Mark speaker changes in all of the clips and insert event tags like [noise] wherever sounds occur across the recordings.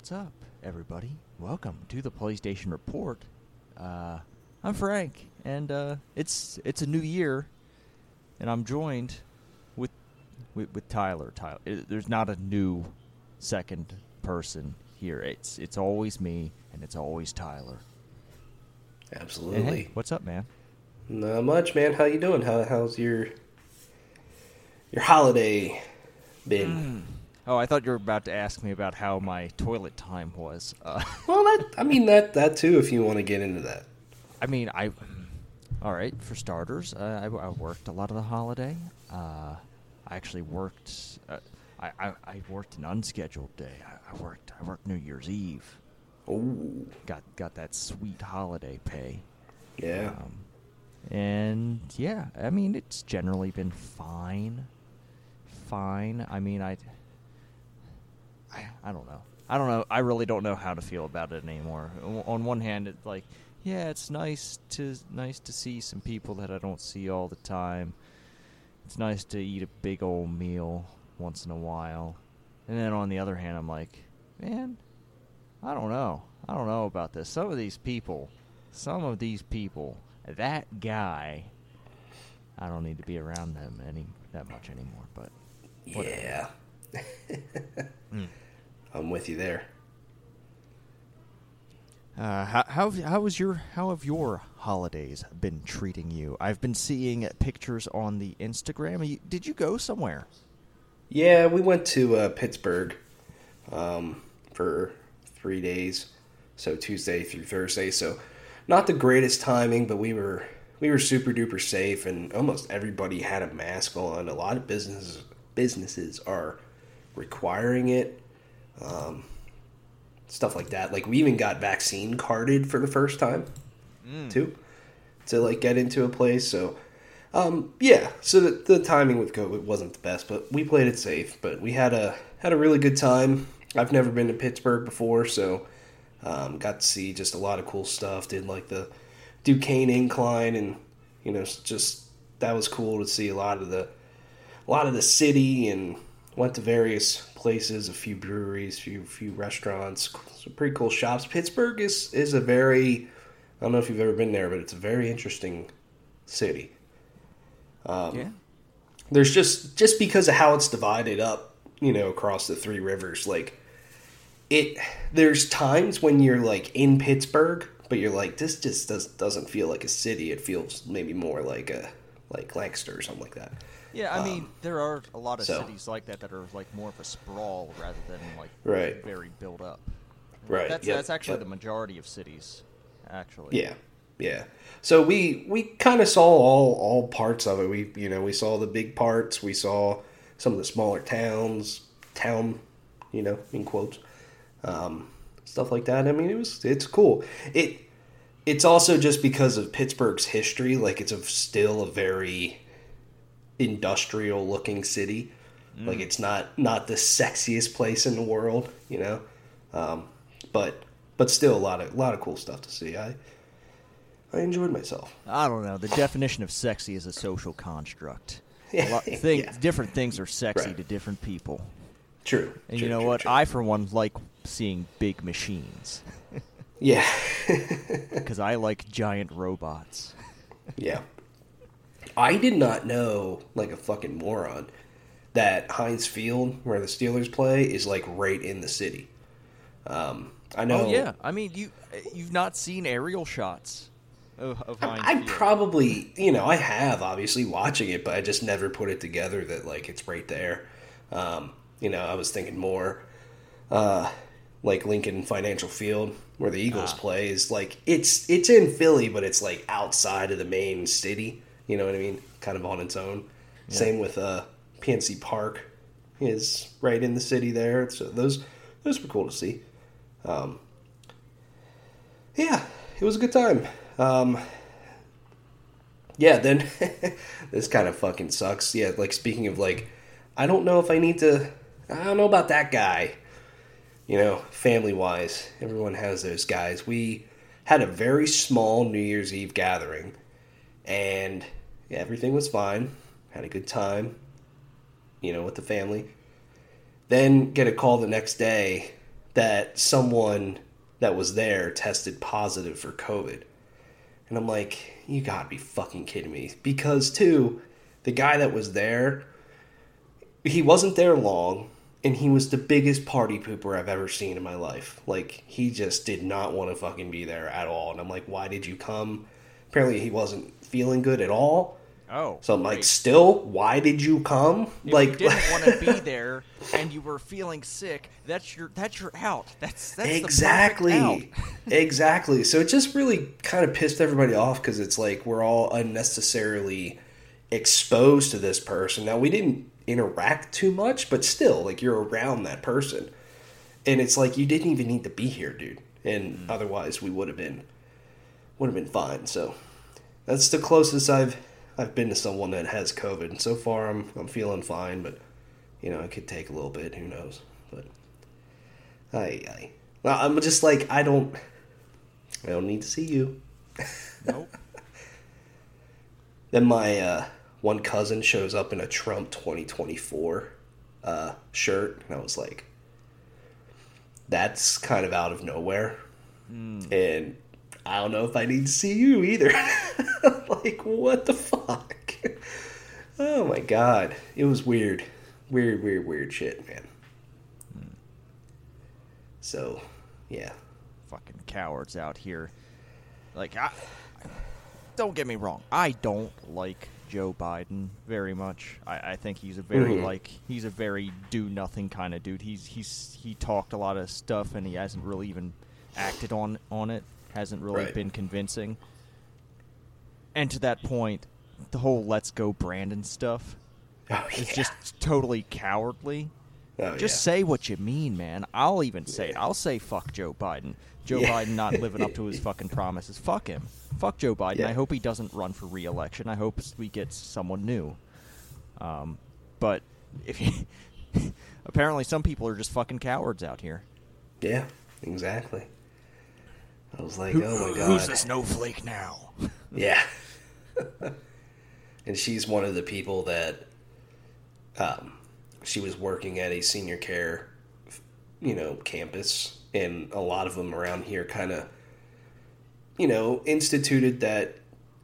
Speaker 1: What's up, everybody? Welcome to the PlayStation Report. Uh, I'm Frank, and uh, it's it's a new year, and I'm joined with with, with Tyler. Tyler, it, there's not a new second person here. It's it's always me, and it's always Tyler. And
Speaker 2: Absolutely.
Speaker 1: hey, what's up, man?
Speaker 2: Not much, man. How you doing? How, how's your your holiday been?
Speaker 1: Oh, I thought you were about to ask me about how my toilet time was. Uh, [laughs]
Speaker 2: Well, that I mean that that too. If you want to get into that,
Speaker 1: I mean, I. All right, for starters, uh, I, I worked a lot of the holiday. Uh, I actually worked. Uh, I, I I worked an unscheduled day. I, I worked. I worked New Year's Eve.
Speaker 2: oh
Speaker 1: Got got that sweet holiday pay.
Speaker 2: yeah,
Speaker 1: Um, and yeah, I mean, it's generally been fine. Fine. I mean, I. I, I don't know. I don't know. I really don't know how to feel about it anymore. On one hand, it's like, yeah, it's nice to nice to see some people that I don't see all the time. It's nice to eat a big old meal once in a while. And then on the other hand, I'm like, man, I don't know. I don't know about this. Some of these people, some of these people, that guy, I don't need to be around them any that much anymore. But whatever.
Speaker 2: yeah.
Speaker 1: Hmm. [laughs]
Speaker 2: I'm with you there.
Speaker 1: Uh, how how how was your how have your holidays been treating you? I've been seeing pictures on the Instagram. You, did you go somewhere?
Speaker 2: Yeah, we went to uh, Pittsburgh um, for three days, so Tuesday through Thursday. So not the greatest timing, but we were we were super duper safe, and almost everybody had a mask on. A lot of businesses businesses are requiring it, um, stuff like that. Like we even got vaccine carded for the first time too, to like get into a place. So um, yeah, so the, the timing with COVID wasn't the best, but we played it safe. But we had a had a really good time. I've never been to Pittsburgh before, so um, got to see just a lot of cool stuff. Did like the Duquesne Incline, and you know, just that was cool to see a lot of the a lot of the city, and went to various places, a few breweries, few few restaurants, some pretty cool shops. Pittsburgh is is a very I don't know if you've ever been there, but it's a very interesting city. Um,
Speaker 1: yeah.
Speaker 2: there's just just because of how it's divided up, you know, across the three rivers, like it there's times when you're like in Pittsburgh, but you're like this just does doesn't feel like a city. It feels maybe more like a like Lancaster or something like that.
Speaker 1: Yeah, I mean,
Speaker 2: Um,
Speaker 1: there are a lot of
Speaker 2: so-
Speaker 1: cities like that that are like more of a sprawl rather than like
Speaker 2: Right.
Speaker 1: very built up.
Speaker 2: Right,
Speaker 1: That's
Speaker 2: yep,
Speaker 1: that's actually the majority of cities, actually.
Speaker 2: Yeah, yeah. So we we kind of saw all all parts of it. We you know we saw the big parts. We saw some of the smaller towns, town, you know, in quotes, um, stuff like that. I mean, it was it's cool. It it's also just because of Pittsburgh's history. Like it's a, still a very industrial looking city. Like it's not not the sexiest place in the world, you know, um, but but still a lot of a lot of cool stuff to see. I I enjoyed myself.
Speaker 1: I don't know. The definition of sexy is a social construct. [laughs] A lot, thing,
Speaker 2: Yeah.
Speaker 1: Different things are sexy
Speaker 2: Right.
Speaker 1: to different people.
Speaker 2: True.
Speaker 1: And
Speaker 2: true,
Speaker 1: you know
Speaker 2: true,
Speaker 1: what?
Speaker 2: true.
Speaker 1: I, for one, like seeing big machines
Speaker 2: yeah [laughs]
Speaker 1: because I like giant robots.
Speaker 2: yeah. I did not know like a fucking moron that Heinz Field where the Steelers play is like right in the city. Um, I know.
Speaker 1: Oh yeah, I mean you you've not seen aerial shots of, of Heinz
Speaker 2: I
Speaker 1: Field.
Speaker 2: probably, you know, I have obviously watching it, but I just never put it together that like it's right there. Um, you know, I was thinking more uh, like Lincoln Financial Field where the Eagles
Speaker 1: Ah.
Speaker 2: play is like it's it's in Philly, but it's like outside of the main city. You know what I mean? Kind of on its own. Same with uh, PNC Park is right in the city there. So those those were cool to see. Um, yeah, it was a good time. Um, yeah, then [laughs] this kind of fucking sucks. Yeah, like speaking of like, I don't know if I need to. I don't know about that guy. You know, family wise, everyone has those guys. We had a very small New Year's Eve gathering, and yeah, everything was fine. Had a good time. You know, with the family. then get a call the next day that someone that was there tested positive for COVID. And I'm like, you gotta be fucking kidding me. Because, too, the guy that was there, he wasn't there long, and he was the biggest party pooper I've ever seen in my life. Like, he just did not want to fucking be there at all. And I'm like, why did you come? Apparently, he wasn't feeling good at all.
Speaker 1: Oh,
Speaker 2: So I'm like, still, why did you come?
Speaker 1: If
Speaker 2: like,
Speaker 1: you didn't [laughs] want to be there and you were feeling sick, that's your that's your out. That's that's
Speaker 2: exactly,
Speaker 1: out. [laughs]
Speaker 2: exactly. So it just really kind of pissed everybody off because it's like we're all unnecessarily exposed to this person. Now we didn't interact too much, but still, like you're around that person, and it's like you didn't even need to be here, dude. And
Speaker 1: Mm.
Speaker 2: otherwise, we would have been would have been fine. So that's the closest I've I've been to someone that has COVID. And so far, I'm I'm feeling fine, but you know, it could take a little bit. Who knows? But I I I'm just like I don't I don't need to see you.
Speaker 1: Nope. [laughs]
Speaker 2: Then my uh, one cousin shows up in a Trump 2024 uh, shirt, and I was like, that's kind of out of nowhere. And I don't know if I need to see you either. [laughs] like, what the fuck? Oh my god. It was weird. Weird, weird, weird shit, man. So, yeah.
Speaker 1: Fucking cowards out here. Like I, don't get me wrong. I don't like Joe Biden very much. I, I think he's a very
Speaker 2: Mhm.
Speaker 1: like he's a very do nothing kind of dude. He's he's he talked a lot of stuff and he hasn't really even acted on on it. Hasn't really
Speaker 2: Right.
Speaker 1: been convincing. And to that point, the whole "Let's go Brandon" stuff
Speaker 2: Oh,
Speaker 1: is
Speaker 2: yeah.
Speaker 1: just totally cowardly.
Speaker 2: Oh,
Speaker 1: Just
Speaker 2: yeah.
Speaker 1: say what you mean, man. I'll even say it. I'll say fuck Joe Biden. Joe
Speaker 2: Yeah.
Speaker 1: Biden not living up to his [laughs] fucking promises. Fuck him. Fuck Joe Biden.
Speaker 2: Yeah.
Speaker 1: I hope he doesn't run for re-election. I hope we get someone new. Um, but if you, [laughs] apparently some people are just fucking cowards out here.
Speaker 2: Yeah, exactly. I was like,
Speaker 1: Who-
Speaker 2: oh my god.
Speaker 1: Who's the snowflake now? [laughs] [laughs]
Speaker 2: Yeah. [laughs] and she's one of the people that um, she was working at a senior care, you know, campus, and a lot of them around here kind of, you know, instituted that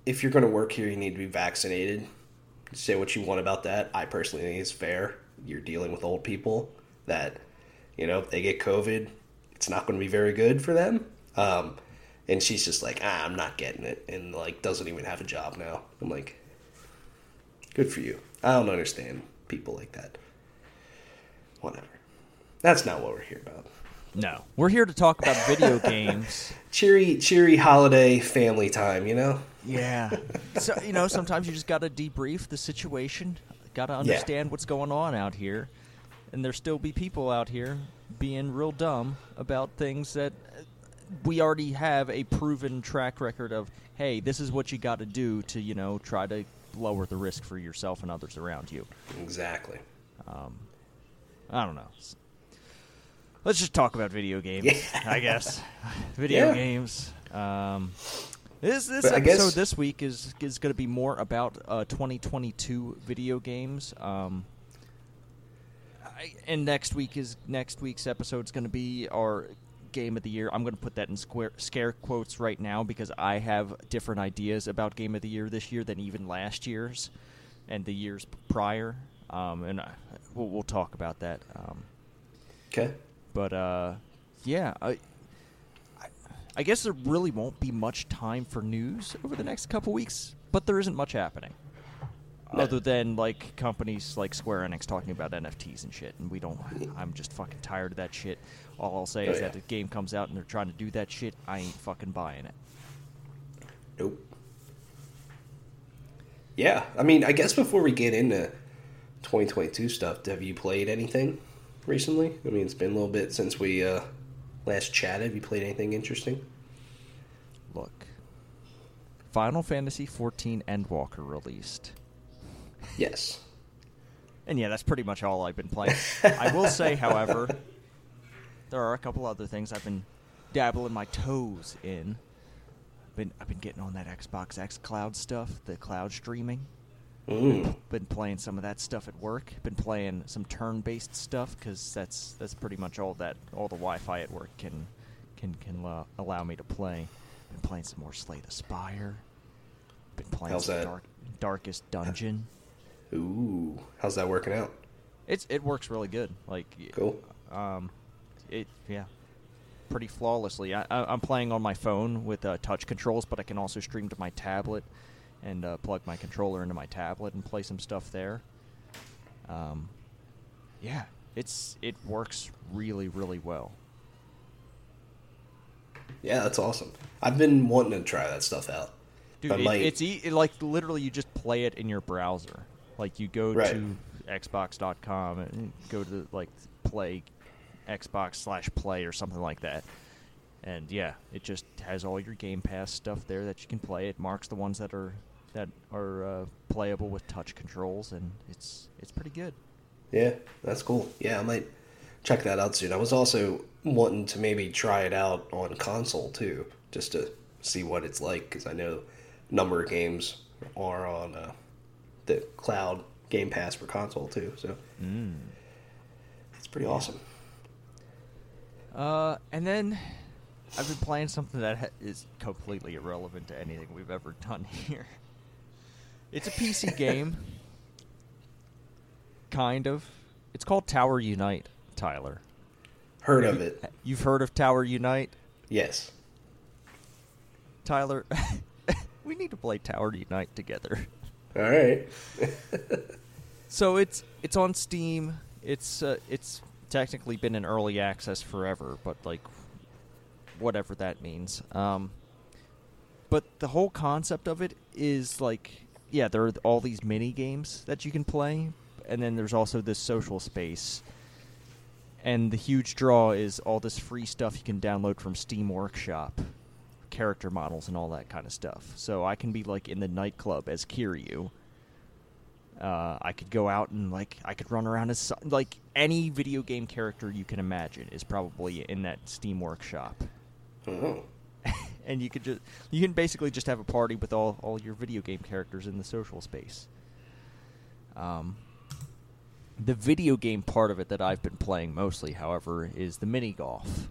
Speaker 2: if you're going to work here, you need to be vaccinated. Say what you want about that. I personally think it's fair. You're dealing with old people that, you know, if they get COVID, it's not going to be very good for them. Um, and she's just like, ah, I'm not getting it, and like doesn't even have a job now. I'm like, good for you. I don't understand people like that. Whatever. That's not what we're here about.
Speaker 1: No. We're here to talk about video [laughs] games.
Speaker 2: Cheery, cheery holiday family time. You know.
Speaker 1: Yeah. [laughs] So you know, sometimes you just got to debrief the situation. Got to understand what's going on out here, and there still be people out here being real dumb about things that we already have a proven track record of. Hey, this is what you got to do to you know try to lower the risk for yourself and others around you.
Speaker 2: Exactly.
Speaker 1: I don't know. Let's just talk about video games.
Speaker 2: Yeah. [laughs]
Speaker 1: I guess [laughs] video
Speaker 2: Yeah.
Speaker 1: games. Um, this this
Speaker 2: But
Speaker 1: episode
Speaker 2: guess-
Speaker 1: this week is is going to be more about uh, 2022 video games. Um, I, and next week is next week's episode is going to be our game of the year. I'm going to put that in square scare quotes right now because I have different ideas about game of the year this year than even last year's and the years prior. Um, and I, we'll, we'll talk about that. Um,
Speaker 2: Okay.
Speaker 1: but uh, yeah, I, I, I guess there really won't be much time for news over the next couple weeks. But there isn't much happening, other than like companies like Square Enix talking about NFTs and shit. And we don't. I'm just fucking tired of that shit. All I'll say
Speaker 2: Oh,
Speaker 1: is
Speaker 2: yeah.
Speaker 1: that the game comes out and they're trying to do that shit. I ain't fucking buying it.
Speaker 2: Nope. Yeah, I mean, I guess before we get into 2022 stuff, have you played anything recently? I mean, it's been a little bit since we uh, last chatted. Have you played anything interesting?
Speaker 1: Look, Final Fantasy 14 Endwalker released.
Speaker 2: Yes.
Speaker 1: And yeah, that's pretty much all I've been playing. [laughs] I will say, however, there are a couple other things I've been dabbling my toes in. Been I've been getting on that Xbox xCloud stuff, the cloud streaming.
Speaker 2: Mm.
Speaker 1: Been playing some of that stuff at work. Been playing some turn-based stuff because that's that's pretty much all that all the Wi-Fi at work can can can uh, allow me to play. Been playing some more Slay the Spire. Been playing
Speaker 2: How's
Speaker 1: some
Speaker 2: that?
Speaker 1: Dark, Darkest Dungeon.
Speaker 2: Ooh, how's that working out?
Speaker 1: It's it works really good. Like
Speaker 2: Cool.
Speaker 1: Um, it yeah, pretty flawlessly. I, I I'm playing on my phone with uh, touch controls, but I can also stream to my tablet and uh, plug my controller into my tablet and play some stuff there. Um, yeah, it's it works really really well.
Speaker 2: Yeah, that's awesome. I've been wanting to try that stuff out.
Speaker 1: Dude, it,
Speaker 2: might-
Speaker 1: it's e- it, like literally you just play it in your browser. Like you go
Speaker 2: Right.
Speaker 1: to Xbox.com and go to like play Xbox slash play or something like that. And yeah, it just has all your Game Pass stuff there that you can play. It marks the ones that are that are uh, playable with touch controls, and it's it's pretty good.
Speaker 2: Yeah, that's cool. Yeah, I might check that out soon. I was also wanting to maybe try it out on console too, just to see what it's like, because I know a number of games are on uh, the cloud Game Pass for console too. So
Speaker 1: Mm.
Speaker 2: it's pretty awesome.
Speaker 1: Uh, and then I've been playing something that ha- is completely irrelevant to anything we've ever done [laughs] here. It's a PC [laughs] game, kind of. It's called Tower Unite, Tyler.
Speaker 2: Heard of it?
Speaker 1: You've heard of Tower Unite,
Speaker 2: Yes.
Speaker 1: Tyler? [laughs] we need to play Tower Unite together.
Speaker 2: All right.
Speaker 1: So it's it's on Steam. It's uh, it's technically been in early access forever, but like whatever that means. Um, but the whole concept of it is like yeah, there are all these mini games that you can play, and then there's also this social space. And the huge draw is all this free stuff you can download from Steam Workshop, character models and all that kind of stuff. So I can be like in the nightclub as Kiryu. Uh, I could go out and like I could run around as so- like any video game character you can imagine is probably in that Steam Workshop,
Speaker 2: Oh. [laughs]
Speaker 1: and you could just you can basically just have a party with all all your video game characters in the social space. Um, the video game part of it that I've been playing mostly, however, is the mini golf,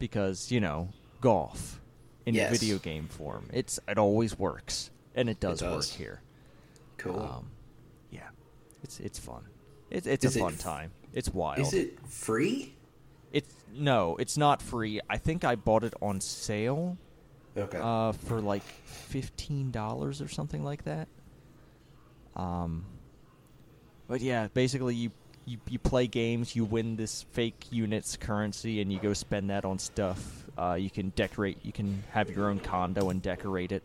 Speaker 1: because you know golf in
Speaker 2: Yes.
Speaker 1: video game form. It's it always works, and it does,
Speaker 2: does.
Speaker 1: work here.
Speaker 2: Cool.
Speaker 1: Um, yeah, it's it's fun. It's it's
Speaker 2: Is
Speaker 1: a
Speaker 2: it
Speaker 1: fun
Speaker 2: f-
Speaker 1: time. It's wild.
Speaker 2: Is it free?
Speaker 1: It's no, it's not free. I think I bought it on sale
Speaker 2: Okay.
Speaker 1: uh, for like fifteen dollars or something like that. Um, but yeah, basically you, you you play games, you win this fake units currency, and you go spend that on stuff. Uh, you can decorate, you can have your own condo and decorate it.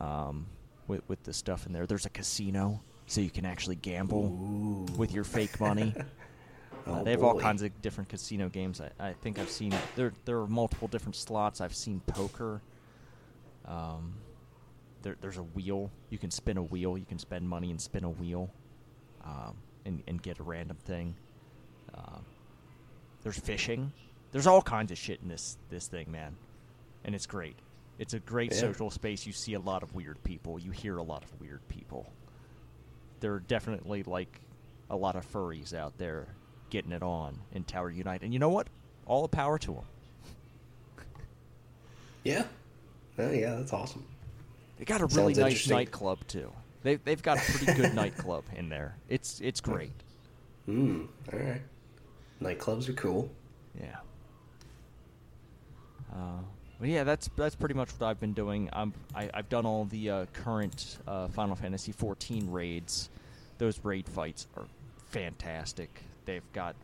Speaker 1: Um, with with the stuff in there, there's a casino, so you can actually gamble
Speaker 2: Ooh.
Speaker 1: with your fake money. [laughs] Uh,
Speaker 2: Oh,
Speaker 1: they have all kinds of different casino games. I, I think I've seen there. There are multiple different slots. I've seen poker. Um, there, there's a wheel. You can spin a wheel. You can spend money and spin a wheel, um, and and get a random thing. Um, there's fishing. There's all kinds of shit in this this thing, man, and it's great. It's a great
Speaker 2: Yeah.
Speaker 1: social space. You see a lot of weird people. You hear a lot of weird people. There are definitely like a lot of furries out there getting it on in Tower Unite, and you know what? All the power to them. [laughs]
Speaker 2: Yeah. Oh, yeah, that's awesome.
Speaker 1: They got a really nice nightclub too. They they've got a pretty good [laughs] nightclub in there. It's it's great.
Speaker 2: Hmm. All right. Nightclubs are cool.
Speaker 1: Yeah. Uh, but yeah, that's that's pretty much what I've been doing. I'm I, I've done all the uh, current uh, Final Fantasy XIV raids. Those raid fights are fantastic. They've got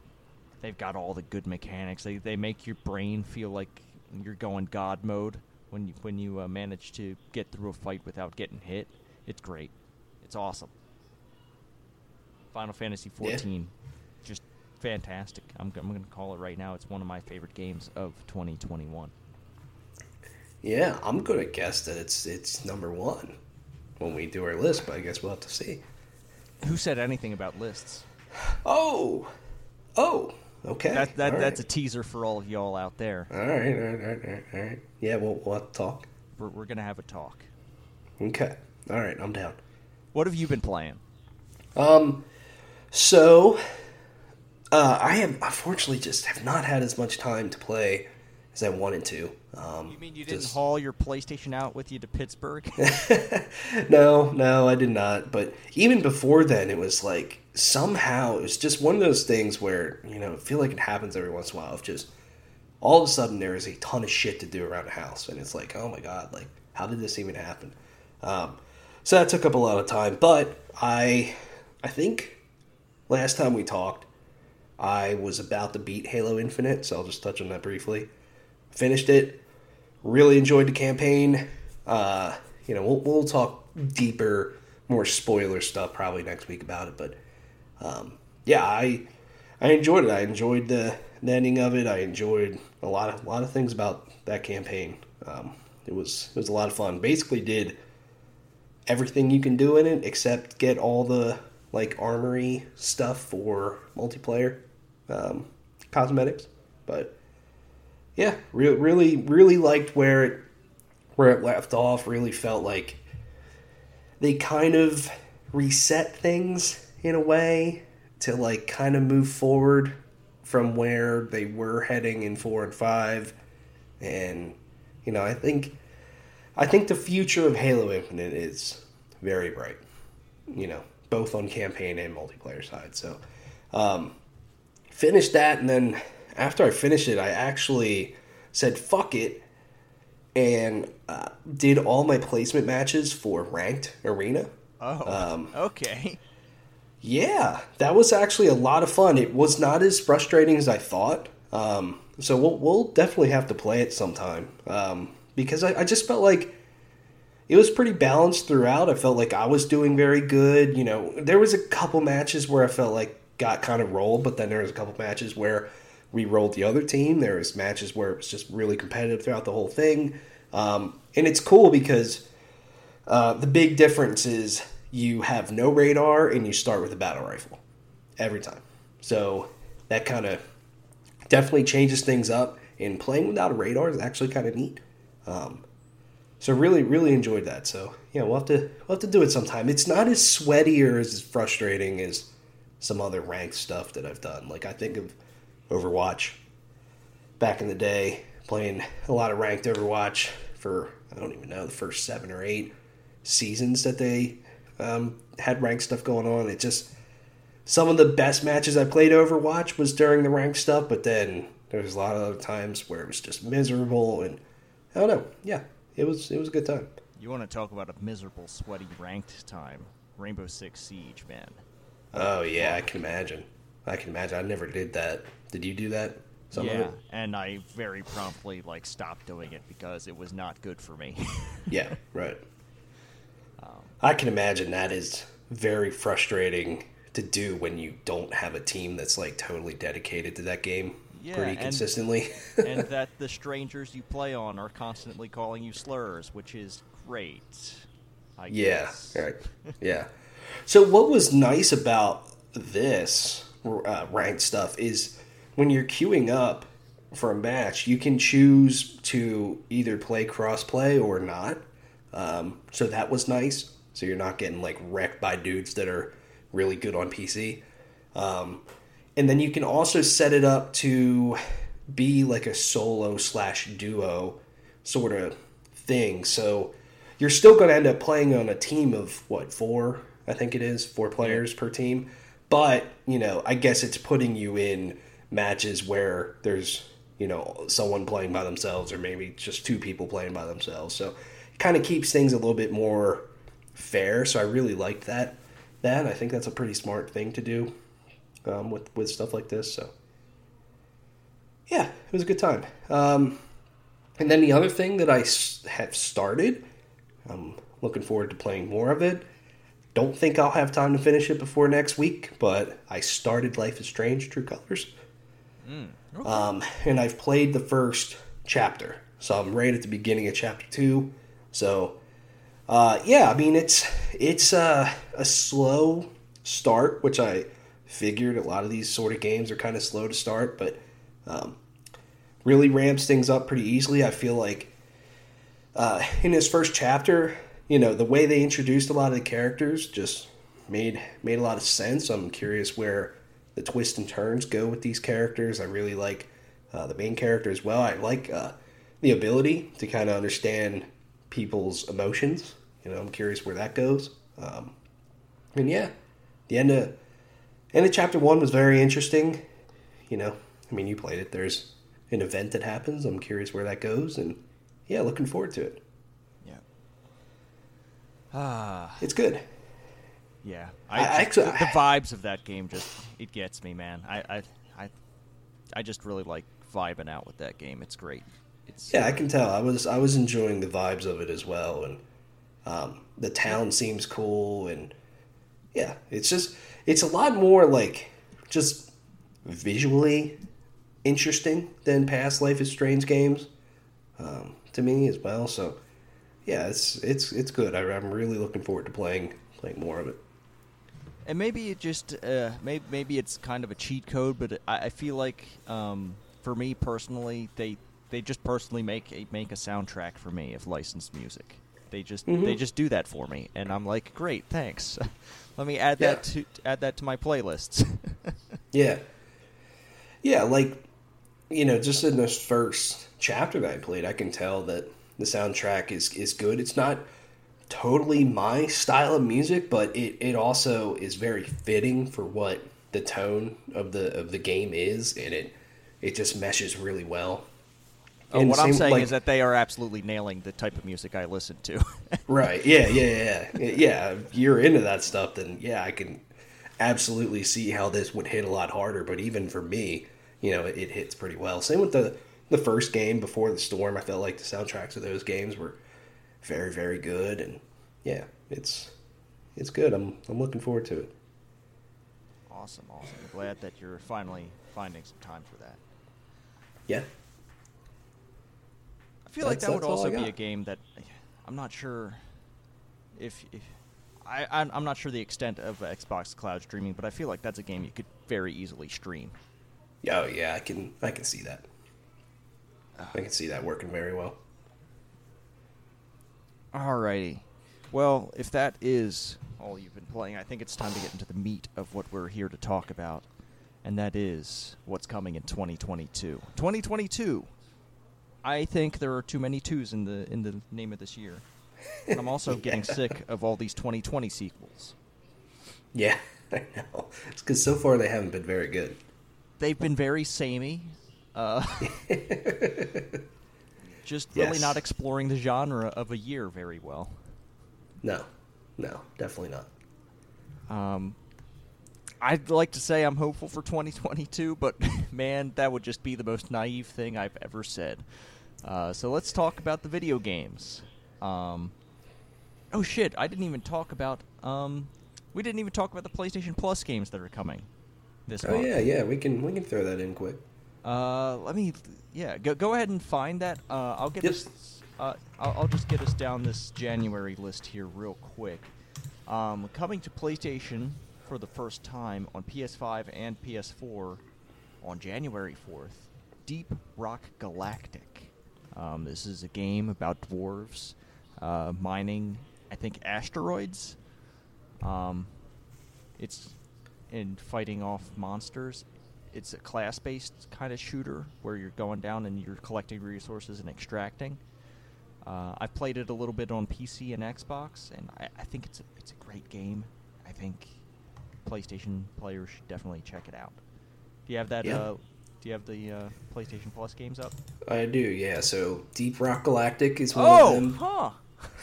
Speaker 1: they've got all the good mechanics. They they make your brain feel like you're going God mode when you when you uh, manage to get through a fight without getting hit. It's great. It's awesome. Final Fantasy
Speaker 2: Yeah.
Speaker 1: XIV, just fantastic. I'm, I'm going to call it right now. It's one of my favorite games of 2021.
Speaker 2: Yeah, I'm gonna guess that it's it's number one when we do our list, but I guess we'll have to see.
Speaker 1: Who said anything about lists?
Speaker 2: Oh, oh, okay.
Speaker 1: That, that that's a teaser for all of y'all out there.
Speaker 2: All right, all right, all right, all right, right. Yeah, we'll we'll have to talk.
Speaker 1: We're, we're going to have a talk.
Speaker 2: Okay. All right, I'm down.
Speaker 1: What have you been playing?
Speaker 2: Um, so uh, I have unfortunately just have not had as much time to play as I wanted to. Um,
Speaker 1: You mean you didn't
Speaker 2: just-
Speaker 1: haul your PlayStation out with you to Pittsburgh? [laughs]
Speaker 2: no, no, I did not. But even before then, it was like somehow it was just one of those things where you know I feel like it happens every once in a while. Of just all of a sudden there is a ton of shit to do around the house, and it's like, oh my god, like how did this even happen? Um, so that took up a lot of time. But I, I think last time we talked, I was about to beat Halo Infinite, so I'll just touch on that briefly. Finished it. Really enjoyed the campaign. Uh, you know, we'll, we'll talk deeper, more spoiler stuff probably next week about it. But um, yeah, I I enjoyed it. I enjoyed the, the ending of it. I enjoyed a lot of a lot of things about that campaign. Um, it was it was a lot of fun. Basically, did everything you can do in it except get all the like armory stuff for multiplayer um, cosmetics. But yeah, re- really really liked where it where it left off. Really felt like they kind of reset things in a way to like kind of move forward from where they were heading in 4 and 5 and you know, I think I think the future of Halo Infinite is very bright. You know, both on campaign and multiplayer side. So, um, finished that, and then after I finished it, I actually said "fuck it" and uh, did all my placement matches for ranked arena.
Speaker 1: oh,
Speaker 2: Um,
Speaker 1: okay.
Speaker 2: Yeah, that was actually a lot of fun. It was not as frustrating as I thought. Um, so we'll, we'll definitely have to play it sometime um, because I, I just felt like it was pretty balanced throughout. I felt like I was doing very good. You know, there was a couple matches where I felt like got kind of rolled, but then there was a couple matches where we rolled the other team. There was matches where it was just really competitive throughout the whole thing, um, and it's cool because uh, the big difference is you have no radar and you start with a battle rifle every time. So that kind of definitely changes things up. And playing without a radar is actually kind of neat. Um, so really, really enjoyed that. So yeah, we'll have to we'll have to do it sometime. It's not as sweaty or as frustrating as some other ranked stuff that I've done. Like I think of Overwatch back in the day, playing a lot of ranked Overwatch for I don't even know the first seven or eight seasons that they um, had ranked stuff going on. It just some of the best matches I played Overwatch was during the ranked stuff, but then there was a lot of other times where it was just miserable and I don't know. Yeah, it was it was a good time.
Speaker 1: You want to talk about a miserable, sweaty ranked time? Rainbow Six Siege, man.
Speaker 2: Oh yeah, I can imagine. I can imagine. I never did that. Did you do that? Some
Speaker 1: yeah, and I very promptly like stopped doing it because it was not good for me. [laughs]
Speaker 2: Yeah, right.
Speaker 1: Um,
Speaker 2: I can imagine that is very frustrating to do when you don't have a team that's like totally dedicated to that game
Speaker 1: Yeah,
Speaker 2: pretty
Speaker 1: and-
Speaker 2: consistently. [laughs]
Speaker 1: and that the strangers you play on are constantly calling you slurs, which is great. I
Speaker 2: Yeah,
Speaker 1: guess.
Speaker 2: right. Yeah. So what was nice about this uh, ranked stuff is when you're queuing up for a match, you can choose to either play crossplay or not. Um, so that was nice. So you're not getting like wrecked by dudes that are really good on PC. Um, and then you can also set it up to be like a solo slash duo sort of thing. So you're still going to end up playing on a team of what four? I think it is four players per team. But you know, I guess it's putting you in matches where there's you know someone playing by themselves or maybe just two people playing by themselves. So it kind of keeps things a little bit more fair. So I really liked that. That I think that's a pretty smart thing to do um, with with stuff like this. So yeah, it was a good time. Um, and then the other thing that I have started, I'm looking forward to playing more of it. Don't think I'll have time to finish it before next week, but I started Life is Strange: True Colors. Um, and I've played the first chapter, so I'm right at the beginning of chapter two. So, uh, yeah, I mean it's it's uh, a slow start, which I figured a lot of these sort of games are kind of slow to start, but um, really ramps things up pretty easily. I feel like uh, in this first chapter, you know, the way they introduced a lot of the characters just made made a lot of sense. I'm curious where the twists and turns go with these characters. I really like uh, the main character as well. I like uh, the ability to kind of understand people's emotions. You know, I'm curious where that goes. Um, and yeah, the end of end of chapter one was very interesting. You know, I mean, you played it. There's an event that happens. I'm curious where that goes, and yeah, looking forward to it.
Speaker 1: Ah.
Speaker 2: It's good.
Speaker 1: Yeah,
Speaker 2: I-
Speaker 1: I,
Speaker 2: I
Speaker 1: just-
Speaker 2: actually-
Speaker 1: the, the vibes of that game just it gets me, man. I, I, I, I just really like vibing out with that game. It's great. It's
Speaker 2: Yeah, I can tell. I was I was enjoying the vibes of it as well, and um, the town seems cool, and yeah, it's just it's a lot more like just visually interesting than past Life is Strange games um, to me as well. So yeah, it's it's it's good. I, I'm really looking forward to playing playing more of it.
Speaker 1: and maybe it just uh, maybe maybe it's kind of a cheat code, but I, I feel like um, for me personally, they they just personally make a make a soundtrack for me of licensed music. They just
Speaker 2: Mhm.
Speaker 1: they just do that for me, and I'm like, great, thanks. [laughs] Let me add
Speaker 2: Yeah.
Speaker 1: that to add that to my playlists. [laughs]
Speaker 2: Yeah. Yeah, like you know, just in this first chapter that I played, I can tell that the soundtrack is is good. It's not totally my style of music, but it, it also is very fitting for what the tone of the of the game is, and it it just meshes really well.
Speaker 1: oh,
Speaker 2: And
Speaker 1: what I'm saying
Speaker 2: like-
Speaker 1: is that they are absolutely nailing the type of music I listen to. [laughs]
Speaker 2: Right. Yeah, yeah, yeah. Yeah, if you're into that stuff, then yeah, I can absolutely see how this would hit a lot harder. But even for me, you know, it, it hits pretty well. Same with the the first game before the storm. I felt like the soundtracks of those games were very, very good, and yeah, it's it's good. I'm I'm looking forward to it.
Speaker 1: awesome, awesome. I'm glad that you're finally finding some time for that.
Speaker 2: Yeah.
Speaker 1: I feel like that would also be a game that I'm not sure if, if I I'm I'm not sure the extent of Xbox cloud streaming, but I feel like that's a game you could very easily stream.
Speaker 2: Oh yeah, I can I can see that. I can see that working very well.
Speaker 1: Alrighty. Well, if that is all you've been playing, I think it's time to get into the meat of what we're here to talk about, and that is what's coming in 2022. 2022. I think there are too many twos in the in the name of this year. And I'm also [laughs] getting sick of all these 2020 sequels.
Speaker 2: Yeah, [laughs] I know. It's because so far they haven't been very good.
Speaker 1: They've been very samey. Uh, [laughs] just really
Speaker 2: Yes.
Speaker 1: not exploring the genre of a year very well.
Speaker 2: No, no, definitely not.
Speaker 1: Um, I'd like to say I'm hopeful for 2022, but [laughs] man, that would just be the most naive thing I've ever said. Uh, so let's talk about the video games. Um, oh shit, I didn't even talk about. Um, we didn't even talk about the PlayStation Plus games that are coming this
Speaker 2: Oh
Speaker 1: month.
Speaker 2: yeah, yeah. We can we can throw that in quick.
Speaker 1: Uh, let me, yeah, go go ahead and find that. Uh, I'll get
Speaker 2: Yep.
Speaker 1: us. Uh, I'll, I'll just get us down this January list here real quick. Um, coming to PlayStation for the first time on PS5 and PS4 on January 4th, Deep Rock Galactic. Um, this is a game about dwarves uh, mining, I think, asteroids. Um, it's in fighting off monsters. It's a class-based kind of shooter where you're going down and you're collecting resources and extracting. Uh, I've played it a little bit on PC and Xbox, and I, I think it's a, it's a great game. I think PlayStation players should definitely check it out. Do you have that?
Speaker 2: Yeah.
Speaker 1: Uh, do you have the uh, PlayStation Plus games up?
Speaker 2: I do, yeah. So Deep Rock Galactic is one
Speaker 1: Oh,
Speaker 2: of them.
Speaker 1: Oh,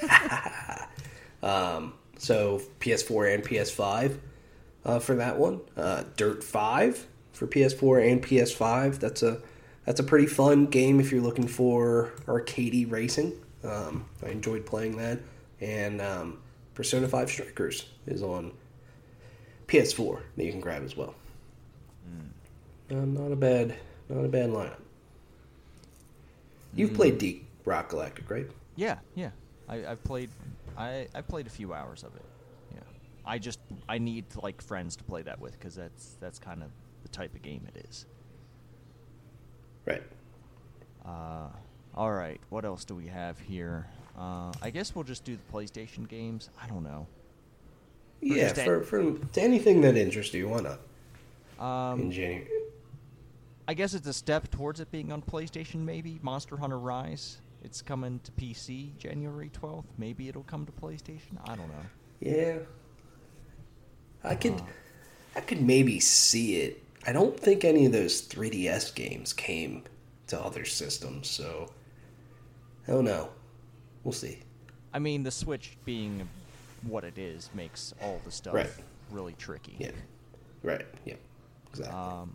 Speaker 1: huh. [laughs]
Speaker 2: Um, so PS4 and PS5 uh, for that one. Uh, Dirt 5 for PS4 and PS5. That's a that's a pretty fun game if you're looking for arcadey racing. Um, I enjoyed playing that. And um, Persona 5 Strikers is on PS4 that you can grab as well. Uh, not a bad not a bad lineup. You've played Deep Rock Galactic, right?
Speaker 1: Yeah, yeah. I, I've played. I I played a few hours of it. Yeah. I just I need like friends to play that with because that's that's kind of the type of game it is.
Speaker 2: Right.
Speaker 1: Uh, all right. What else do we have here? Uh, I guess we'll just do the PlayStation games. I don't know.
Speaker 2: Yeah,
Speaker 1: just
Speaker 2: for, for to anything that interests you, why not?
Speaker 1: Um,
Speaker 2: In January.
Speaker 1: I guess it's a step towards it being on PlayStation. Maybe Monster Hunter Rise. It's coming to PC January twelfth. Maybe it'll come to PlayStation. I don't know.
Speaker 2: Yeah. I could
Speaker 1: Uh.
Speaker 2: I could maybe see it. I don't think any of those 3DS games came to other systems, so I don't know. We'll see.
Speaker 1: I mean, the Switch being what it is makes all the stuff
Speaker 2: Right.
Speaker 1: really tricky.
Speaker 2: Yeah. Right. Yeah. Exactly.
Speaker 1: Um,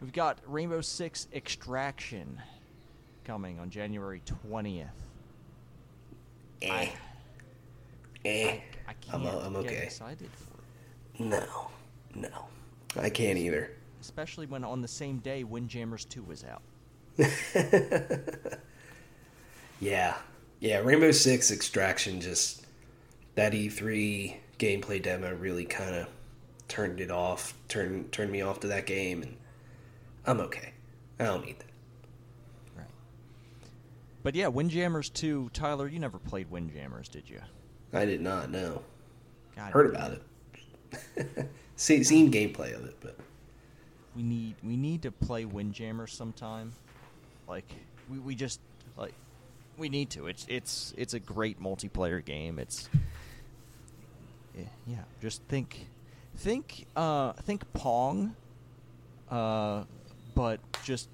Speaker 1: we've got Rainbow Six Extraction coming on January twentieth.
Speaker 2: eh. Eh.
Speaker 1: I
Speaker 2: I'm,
Speaker 1: can't
Speaker 2: uh, I'm
Speaker 1: get
Speaker 2: okay.
Speaker 1: excited for it,
Speaker 2: No. No. I can't either.
Speaker 1: especially when on the same day Windjammers Two was out. [laughs]
Speaker 2: Yeah. Yeah, Rainbow Six Extraction just that E3 gameplay demo really kind of turned it off, turned turned me off to that game and I'm okay. I don't need that.
Speaker 1: Right. But yeah, Windjammers Two. Tyler, you never played Windjammers, did you?
Speaker 2: I did not no.
Speaker 1: God,
Speaker 2: Heard about it. [laughs] See, seen gameplay of it, but
Speaker 1: We need we need to play Windjammers sometime. Like we, we just like we need to. It's it's it's a great multiplayer game. It's yeah, yeah. Just think think uh think Pong uh but just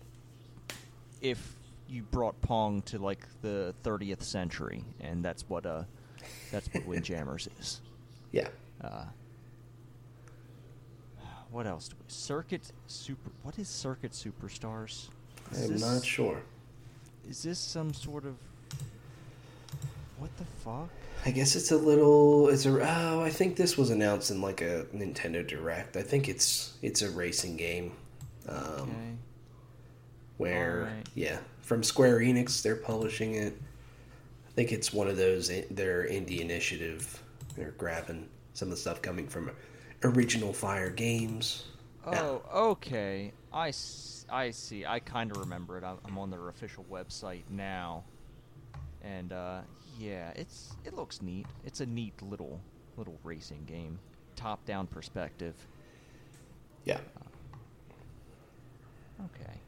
Speaker 1: if you brought Pong to like the 30th century and that's what uh that's what [laughs] Windjammers is.
Speaker 2: yeah.
Speaker 1: Uh, what else do we? Circuit Super. What is Circuit Superstars? Is
Speaker 2: I'm
Speaker 1: this-
Speaker 2: not sure.
Speaker 1: Is this some sort of? What the fuck?
Speaker 2: I guess it's a little. It's a. Oh, I think this was announced in like a Nintendo Direct. I think it's it's a racing game. Um,
Speaker 1: Okay.
Speaker 2: where
Speaker 1: Alright.
Speaker 2: yeah from square enix they're publishing it i think it's one of those their indie initiative they're grabbing some of the stuff coming from original fire games Yeah.
Speaker 1: Oh, okay. I see. I kind of remember it. I'm, on their official website now, and uh, yeah, it's it looks neat. It's a neat little little racing game, top down perspective.
Speaker 2: yeah
Speaker 1: Okay.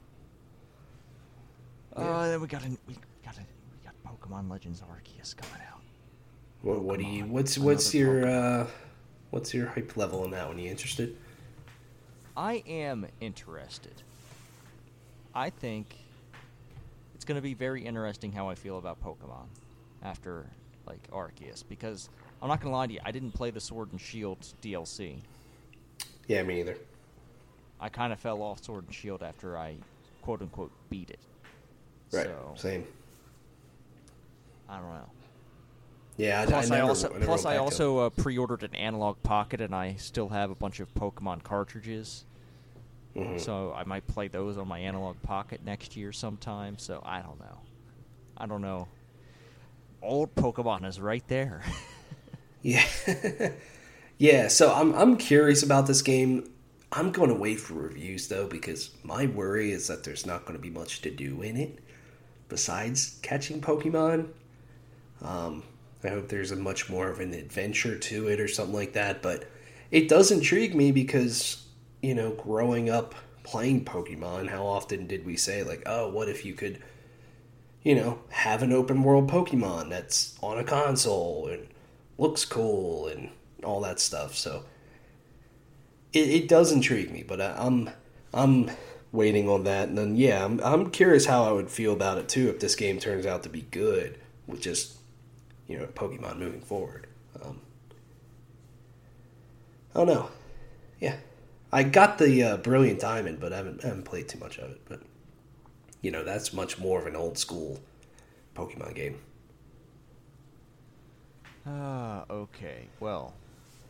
Speaker 2: Yeah.
Speaker 1: Uh, then we got a we got a we got Pokemon Legends Arceus coming out.
Speaker 2: what, what do you what's what's
Speaker 1: Another
Speaker 2: your
Speaker 1: Pokemon.
Speaker 2: uh what's your hype level on that one Are you interested
Speaker 1: I am interested. I think it's going to be very interesting how I feel about Pokemon after like Arceus because I'm not going to lie to you, I didn't play the Sword and Shield DLC.
Speaker 2: yeah me either
Speaker 1: I kind of fell off Sword and Shield after I quote unquote beat it.
Speaker 2: right
Speaker 1: So,
Speaker 2: same
Speaker 1: I don't know.
Speaker 2: Yeah I,
Speaker 1: Plus,
Speaker 2: I,
Speaker 1: I,
Speaker 2: never,
Speaker 1: also
Speaker 2: I never
Speaker 1: plus I also uh, pre-ordered an Analogue Pocket, and I still have a bunch of Pokemon cartridges.
Speaker 2: Mhm.
Speaker 1: So I might play those on my Analogue Pocket next year sometime. So I don't know. I don't know. Old Pokemon is right there. [laughs]
Speaker 2: Yeah. [laughs] yeah, so I'm I'm curious about this game. I'm going to wait for reviews though because my worry is that there's not going to be much to do in it besides catching Pokemon. Um I hope there's a much more of an adventure to it or something like that, but it does intrigue me because you know, growing up playing Pokemon, how often did we say like, "Oh, what if you could you know, have an open world Pokemon that's on a console and looks cool and all that stuff. So it, it does intrigue me, but I, I'm I'm waiting on that. And then yeah, I'm I'm curious how I would feel about it too if this game turns out to be good with just you know Pokemon moving forward. Um, I don't know. Yeah, I got the uh, Brilliant Diamond, but I haven't I haven't played too much of it. But you know that's much more of an old school Pokemon game.
Speaker 1: Ah, okay. Well,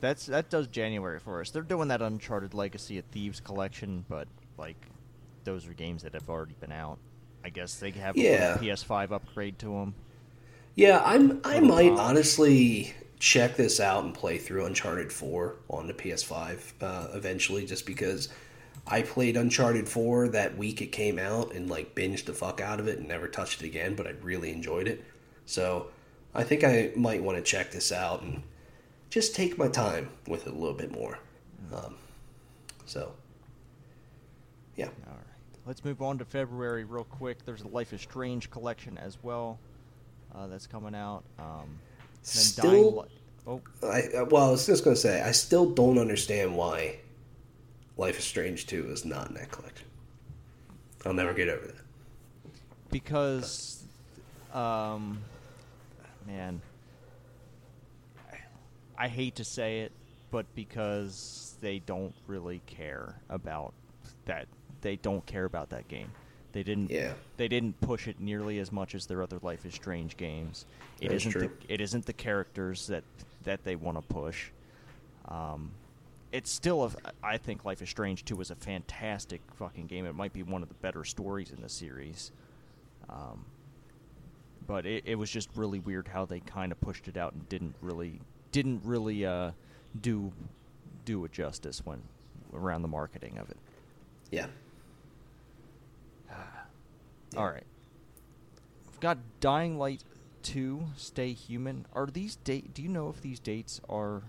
Speaker 1: that's that does January for us. They're doing that Uncharted Legacy of Thieves collection, but like those are games that have already been out. I guess they have
Speaker 2: Yeah.
Speaker 1: a PS5 upgrade to them.
Speaker 2: Yeah, I'm. I might honestly check this out and play through Uncharted Four on the PS5 uh, eventually, just because I played Uncharted Four that week it came out and like binged the fuck out of it and never touched it again. But I really enjoyed it. So I think I might want to check this out and just take my time with it a little bit more. Um, so, yeah.
Speaker 1: All right. Let's move on to February real quick. There's a Life is Strange collection as well uh, that's coming out. Um,
Speaker 2: Still,
Speaker 1: Li- oh,
Speaker 2: I uh, well, I was just gonna say, I still don't understand why Life is Strange Two is not in that collection. I'll never get over that.
Speaker 1: because, um, man, I hate to say it, but because they don't really care about that, they don't care about that game. They didn't.
Speaker 2: Yeah.
Speaker 1: They didn't push it nearly as much as their other Life is Strange games. It
Speaker 2: That's
Speaker 1: isn't
Speaker 2: true.
Speaker 1: the it isn't the characters that that they want to push. Um, it's still a. I think Life is Strange Two is a fantastic fucking game. It might be one of the better stories in the series. Um, but it, it was just really weird how they kind of pushed it out and didn't really didn't really uh, do do it justice when around the marketing of it.
Speaker 2: Yeah.
Speaker 1: All right. We've got Dying Light 2, Stay Human. Are these date? Do you know if these dates are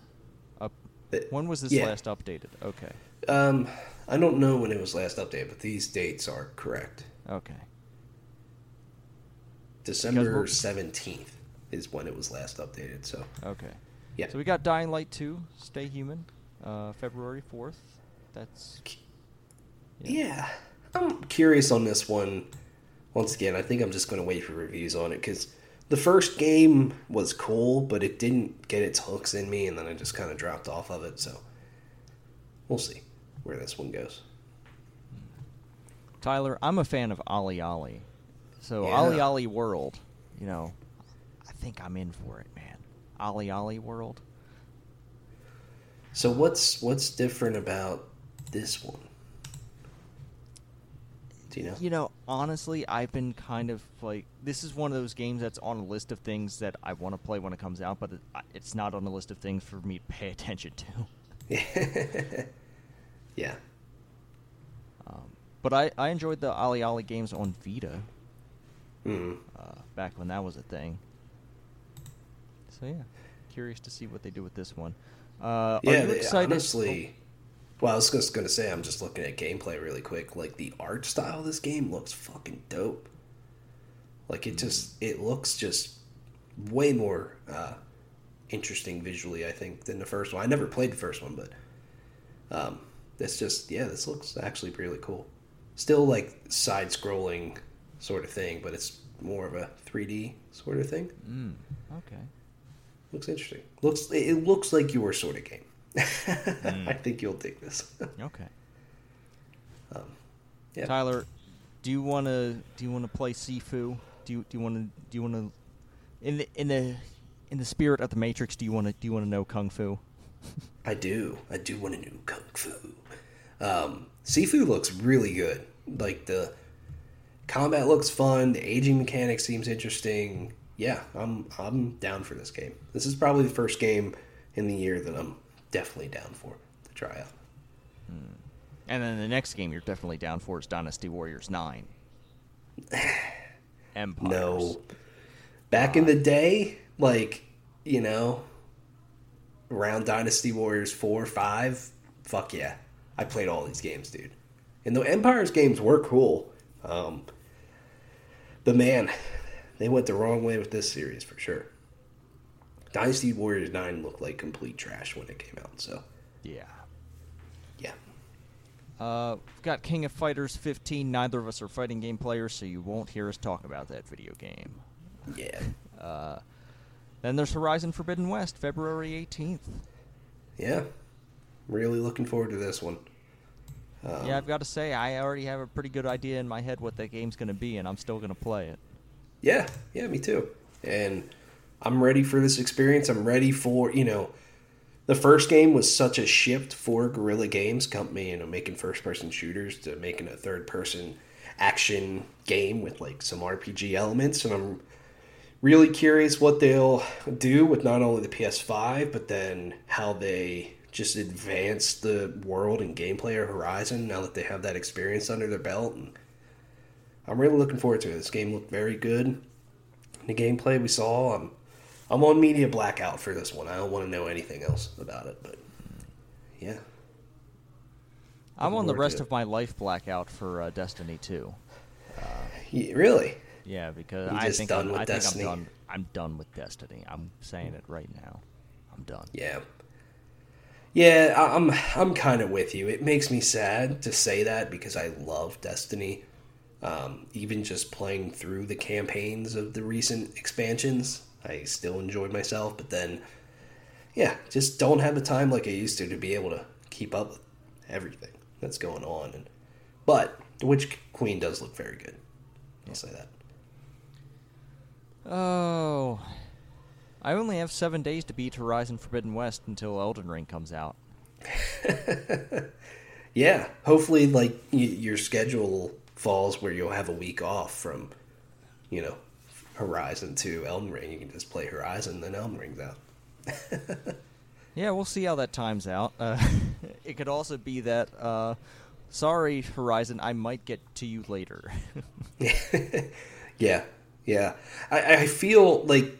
Speaker 1: up?
Speaker 2: Uh,
Speaker 1: When was this
Speaker 2: yeah.
Speaker 1: last updated? Okay.
Speaker 2: Um, I don't know when it was last updated, but these dates are correct.
Speaker 1: Okay.
Speaker 2: December seventeenth is when it was last updated. So
Speaker 1: Okay.
Speaker 2: yeah,
Speaker 1: So we got Dying Light 2, Stay Human, uh, February 4th. That's
Speaker 2: yeah. I'm curious on this one. Once again, I think I'm just going to wait for reviews on it because the first game was cool, but it didn't get its hooks in me, and then I just kind of dropped off of it. So we'll see where this one goes.
Speaker 1: Tyler, I'm a fan of OlliOlli. So
Speaker 2: Yeah.
Speaker 1: OlliOlli World, you know, I think I'm in for it, man. OlliOlli World.
Speaker 2: So what's what's different about this one? Do you know?
Speaker 1: You know, honestly, I've been kind of like this is one of those games that's on a list of things that I want to play when it comes out, but it's not on the list of things for me to pay [laughs] attention to. [laughs]
Speaker 2: yeah.
Speaker 1: Um, but I, I enjoyed the OlliOlli games on Vita
Speaker 2: Mm.
Speaker 1: uh, back when that was a thing. So yeah, curious to see what they do with this one. Uh, are
Speaker 2: Yeah,
Speaker 1: you excited?
Speaker 2: honestly. Well, I was just gonna say, I'm just looking at gameplay really quick. Like the art style of this game looks fucking dope. Like it just, it looks just way more uh, interesting visually, I think, than the first one. I never played the first one, but um, it's just, yeah, this looks actually really cool. Still like side-scrolling sort of thing, but it's more of a 3D sort of thing.
Speaker 1: Mm, okay.
Speaker 2: Looks interesting. Looks it looks like your sort of game. [laughs] I think you'll dig this. [laughs]
Speaker 1: Okay.
Speaker 2: um, yeah.
Speaker 1: Tyler, do you want to do you want to play Sifu? Do you do you want to do you want to in the in the in the spirit of the Matrix? Do you want to do you want to know kung fu? [laughs]
Speaker 2: I do. I do want to know kung fu. Um, Sifu looks really good. Like the combat looks fun. The aging mechanic seems interesting. Yeah, I'm I'm down for this game. This is probably the first game in the year that I'm definitely down for to try out.
Speaker 1: And then the next game you're definitely down for is Dynasty Warriors Nine. [sighs] Empires.
Speaker 2: No. Back in the day, like, you know, around Dynasty Warriors 4, 5, fuck yeah. I played all these games, dude. And the Empires games were cool. Um, but man, they went the wrong way with this series for sure. Dynasty Warriors 9 looked like complete trash when it came out, so
Speaker 1: Yeah.
Speaker 2: yeah.
Speaker 1: Uh, we've got King of Fighters 15. Neither of us are fighting game players, so you won't hear us talk about that video game.
Speaker 2: Yeah. [laughs]
Speaker 1: Uh, then there's Horizon Forbidden West, February 18th.
Speaker 2: Yeah. Really looking forward to this one. Um,
Speaker 1: yeah, I've got to say, I already have a pretty good idea in my head what that game's going to be, and I'm still going to play it.
Speaker 2: Yeah, yeah, me too. And I'm ready for this experience. I'm ready for, you know, the first game was such a shift for Guerrilla Games company, you know, making first person shooters to making a third person action game with like some RPG elements. And I'm really curious what they'll do with not only the PS5, but then how they just advance the world and gameplay of Horizon now that they have that experience under their belt. And I'm really looking forward to it. This game looked very good. the gameplay we saw. I'm I'm on media blackout for this one. I don't want to know anything else about it, but yeah.
Speaker 1: I'm on the rest of my life blackout for uh, Destiny 2.
Speaker 2: Yeah, really?
Speaker 1: Yeah, because I
Speaker 2: just
Speaker 1: think
Speaker 2: done
Speaker 1: I'm,
Speaker 2: with
Speaker 1: I think I'm done. I'm done with Destiny. I'm saying it right now. I'm done.
Speaker 2: Yeah. Yeah, I'm I'm kind of with you. It makes me sad to say that because I love Destiny. Um, even just playing through the campaigns of the recent expansions, I still enjoyed myself. But then, yeah, just don't have the time like I used to to be able to keep up with everything that's going on. And but the Witch Queen does look very good. I'll say that.
Speaker 1: Oh, I only have seven days to beat Horizon Forbidden West until Elden Ring comes out. [laughs]
Speaker 2: Yeah, hopefully, like y- your schedule falls where you'll have a week off from, you know, Horizon to Elden Ring. You can just play Horizon, then Elden Ring's out. [laughs]
Speaker 1: Yeah, we'll see how that times out. Uh, [laughs] it could also be that, uh, sorry, Horizon, I might get to you later. [laughs]
Speaker 2: Yeah, yeah. I, I feel like,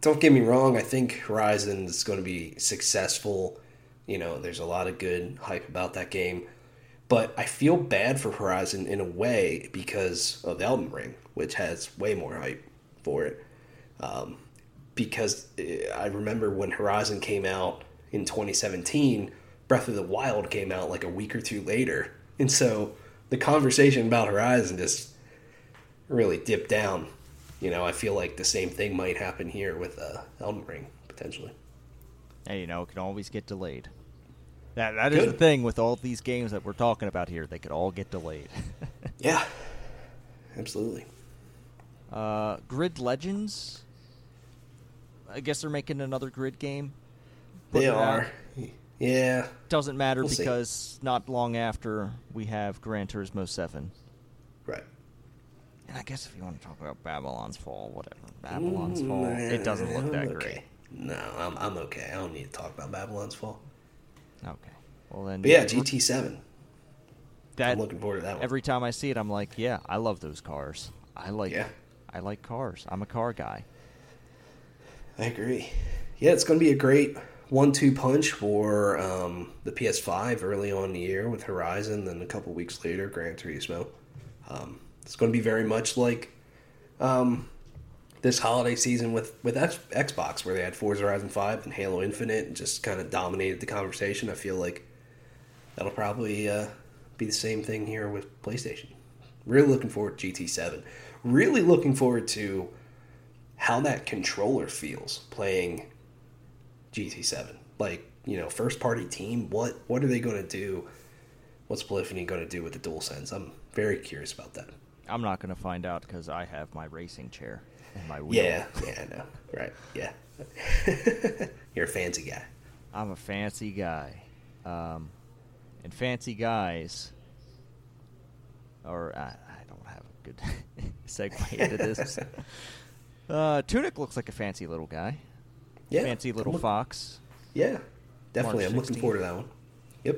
Speaker 2: don't get me wrong, I think Horizon is going to be successful. You know, there's a lot of good hype about that game. But I feel bad for Horizon in a way because of Elden Ring, which has way more hype for it. Um, because uh, I remember when Horizon came out in 2017, Breath of the Wild came out like a week or two later. And so the conversation about Horizon just really dipped down. You know, I feel like the same thing might happen here with uh, Elden Ring, potentially.
Speaker 1: hey, you know, it can always get delayed. That that is the thing with all these games that we're talking about here. They could all get delayed. [laughs]
Speaker 2: Yeah, absolutely.
Speaker 1: Uh, Grid Legends. I guess they're making another Grid game.
Speaker 2: They
Speaker 1: out.
Speaker 2: are. Yeah.
Speaker 1: Doesn't matter
Speaker 2: We'll see.
Speaker 1: because not long after we have Gran Turismo Seven.
Speaker 2: Right.
Speaker 1: And I guess if you want to talk about Babylon's Fall, whatever. Babylon's Fall.
Speaker 2: Mm,
Speaker 1: It doesn't look that
Speaker 2: okay.
Speaker 1: great.
Speaker 2: No, I'm, I'm okay. I don't need to talk about Babylon's Fall.
Speaker 1: Okay. Well then.
Speaker 2: But yeah, GT7.
Speaker 1: That
Speaker 2: I'm looking forward to that one.
Speaker 1: every time I see it, I'm like, yeah, I love those cars. I like.
Speaker 2: Yeah.
Speaker 1: I like cars. I'm a car guy.
Speaker 2: I agree. Yeah, it's going to be a great one-two punch for um, the PS5 early on in the year with Horizon, then a couple weeks later, Gran Turismo. Um, it's going to be very much like um, this holiday season with with X- Xbox, where they had Forza Horizon 5 and Halo Infinite, and just kind of dominated the conversation. I feel like that'll probably uh, be the same thing here with PlayStation. Really looking forward to GT7. Really looking forward to how that controller feels playing GT7. Like, you know, first party team, what what are they going to do? What's Polyphony going to do with the DualSense? I'm very curious about that.
Speaker 1: I'm not going to find out because I have my racing chair and my wheel.
Speaker 2: Yeah, yeah, I know. Right, yeah. [laughs] You're a fancy guy.
Speaker 1: I'm a fancy guy. Um, and fancy guys, or I, I don't have a good [laughs] segue into this. [laughs] Uh, Tunic looks like a fancy little guy.
Speaker 2: Yeah.
Speaker 1: fancy little
Speaker 2: look-
Speaker 1: fox.
Speaker 2: Yeah, definitely.
Speaker 1: March
Speaker 2: I'm looking forward to that one. Yep.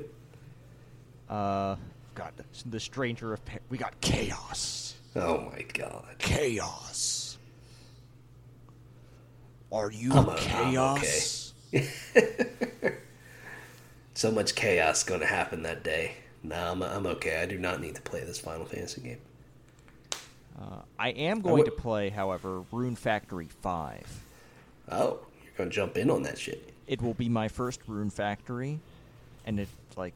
Speaker 1: Uh, got the stranger of. Pa- we got chaos.
Speaker 2: Oh my god.
Speaker 1: Chaos. Are you
Speaker 2: I'm a- I'm
Speaker 1: chaos? [laughs]
Speaker 2: So much chaos going to happen that day. Nah, I'm, I'm okay. I do not need to play this Final Fantasy game.
Speaker 1: Uh, I am going to play, however, Rune Factory Five.
Speaker 2: Oh, you're going to jump in on that shit.
Speaker 1: it will be my first Rune Factory, and it like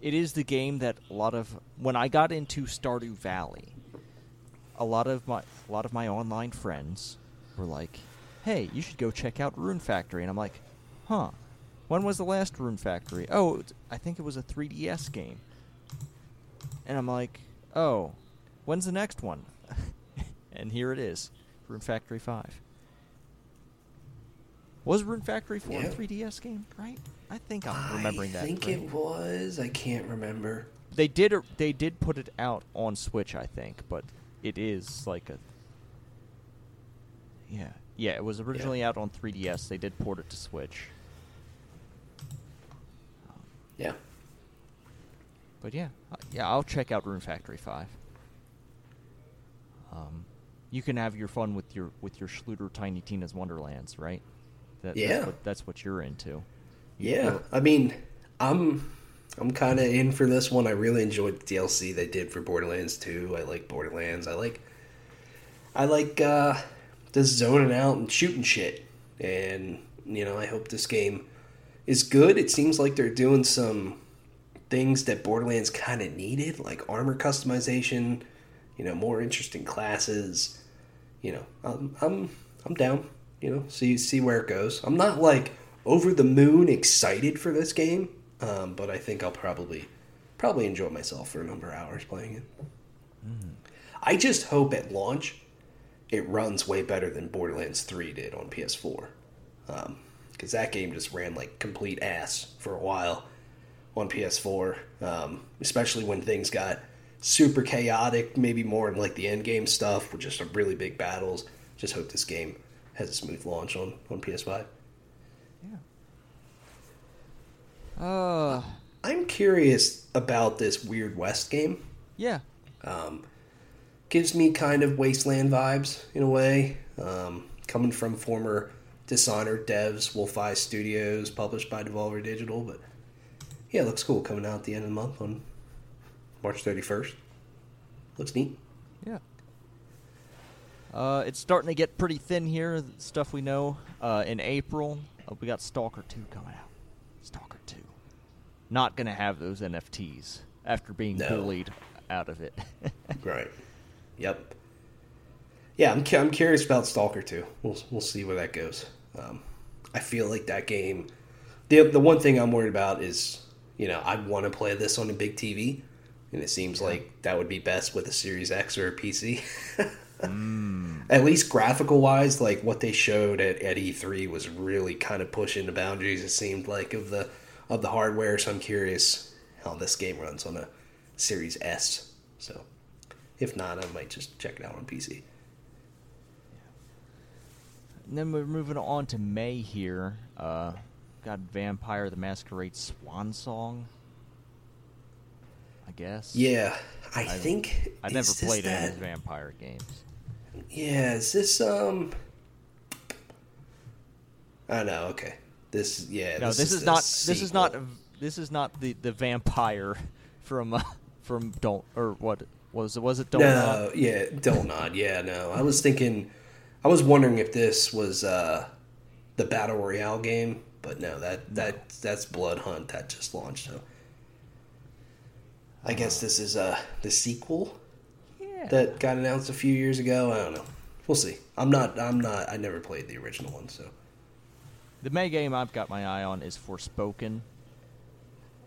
Speaker 1: it is the game that a lot of when I got into Stardew Valley, a lot of my a lot of my online friends were like, "Hey, you should go check out Rune Factory," and I'm like, "Huh." When was the last Rune Factory? Oh, I think it was a 3DS game. And I'm like, "Oh, when's the next one?" And here it is, Rune Factory 5. Was Rune Factory 4
Speaker 2: Yeah.
Speaker 1: a 3DS game, right? I think I'm remembering that.
Speaker 2: I think
Speaker 1: right.
Speaker 2: it was. I can't remember.
Speaker 1: They did they did put it out on Switch, I think, but it is like a Yeah. Yeah, it was originally out on 3DS. They did port it to Switch.
Speaker 2: Yeah.
Speaker 1: But yeah, uh, yeah, I'll check out Rune Factory 5. Um you can have your fun with your with your Schluter Tiny Tina's Wonderlands, right? That,
Speaker 2: Yeah.
Speaker 1: That's what, that's what you're into.
Speaker 2: Yeah, I mean, I'm I'm kind of in for this one. I really enjoyed the DLC they did for Borderlands 2. I like Borderlands. I like I like uh just zoning out and shooting shit. And you know, I hope this game is good. It seems like they're doing some things that Borderlands kind of needed, like armor customization, you know, more interesting classes. You know, I'm I'm I'm down. You know, see see where it goes. I'm not like over the moon excited for this game, um, but I think I'll probably probably enjoy myself for a number of hours playing it. I just hope at launch it runs way better than Borderlands 3 did on PS4. Because that game just ran like complete ass for a while on PS4, um, especially when things got super chaotic, maybe more in like the end game stuff with just some really big battles. Just hope this game has a smooth launch on, on PS5. Yeah.
Speaker 1: Uh,
Speaker 2: I'm curious about this Weird West game.
Speaker 1: yeah.
Speaker 2: Um, gives me kind of wasteland vibes in a way um, coming from former dishonored devs wolf eye studios published by devolver digital but yeah it looks cool coming out at the end of the month on march 31st looks neat
Speaker 1: Yeah. Uh, it's starting to get pretty thin here. Stuff we know. Uh, in April, uh, we got Stalker 2 coming out. Stalker 2. Not gonna have those NFTs after being
Speaker 2: No.
Speaker 1: bullied out of it. [laughs]
Speaker 2: right yep yeah I'm, cu- I'm curious about stalker 2 we'll, we'll see where that goes um, i feel like that game the, the one thing i'm worried about is you know i want to play this on a big tv and it seems like that would be best with a series x or a pc [laughs] at least graphical wise like what they showed at, at e3 was really kind of pushing the boundaries it seemed like of the of the hardware. So i'm curious how this game runs on a series s. So if not i might just check it out on pc
Speaker 1: And then we're moving on to May here. Uh, got Vampire the Masquerade Swan Song. I guess.
Speaker 2: yeah i,
Speaker 1: I-
Speaker 2: think
Speaker 1: I've never played any vampire games.
Speaker 2: yeah is this um i know okay this yeah
Speaker 1: No, this, is,
Speaker 2: the
Speaker 1: not. This is not. This is not the the vampire from uh, from don't or what was it? Was it don't?
Speaker 2: No, yeah, Dontnod. Yeah, no. I was thinking, I was wondering if this was uh, the battle royale game, but no, that that that's Bloodhunt that just launched. So, I guess this is uh the sequel
Speaker 1: Yeah.
Speaker 2: that got announced a few years ago. I don't know. We'll see. I'm not. I'm not. I never played the original one, so
Speaker 1: The May game I've got my eye on is Forspoken.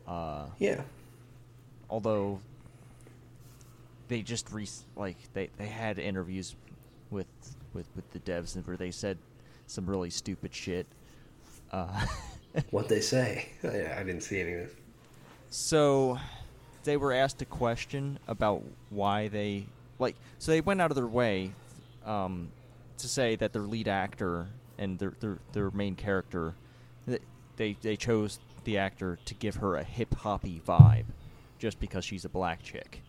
Speaker 1: Uh,
Speaker 2: yeah.
Speaker 1: although they just re- like they, they had interviews with with with the devs where they said some really stupid shit. Uh, [laughs]
Speaker 2: What they say? [laughs] yeah, I didn't see any of this.
Speaker 1: so they were asked a question about why they like so they went out of their way um, to say that their lead actor and their their, their main character they they chose the actor to give her a hip hoppy vibe just because she's a black chick.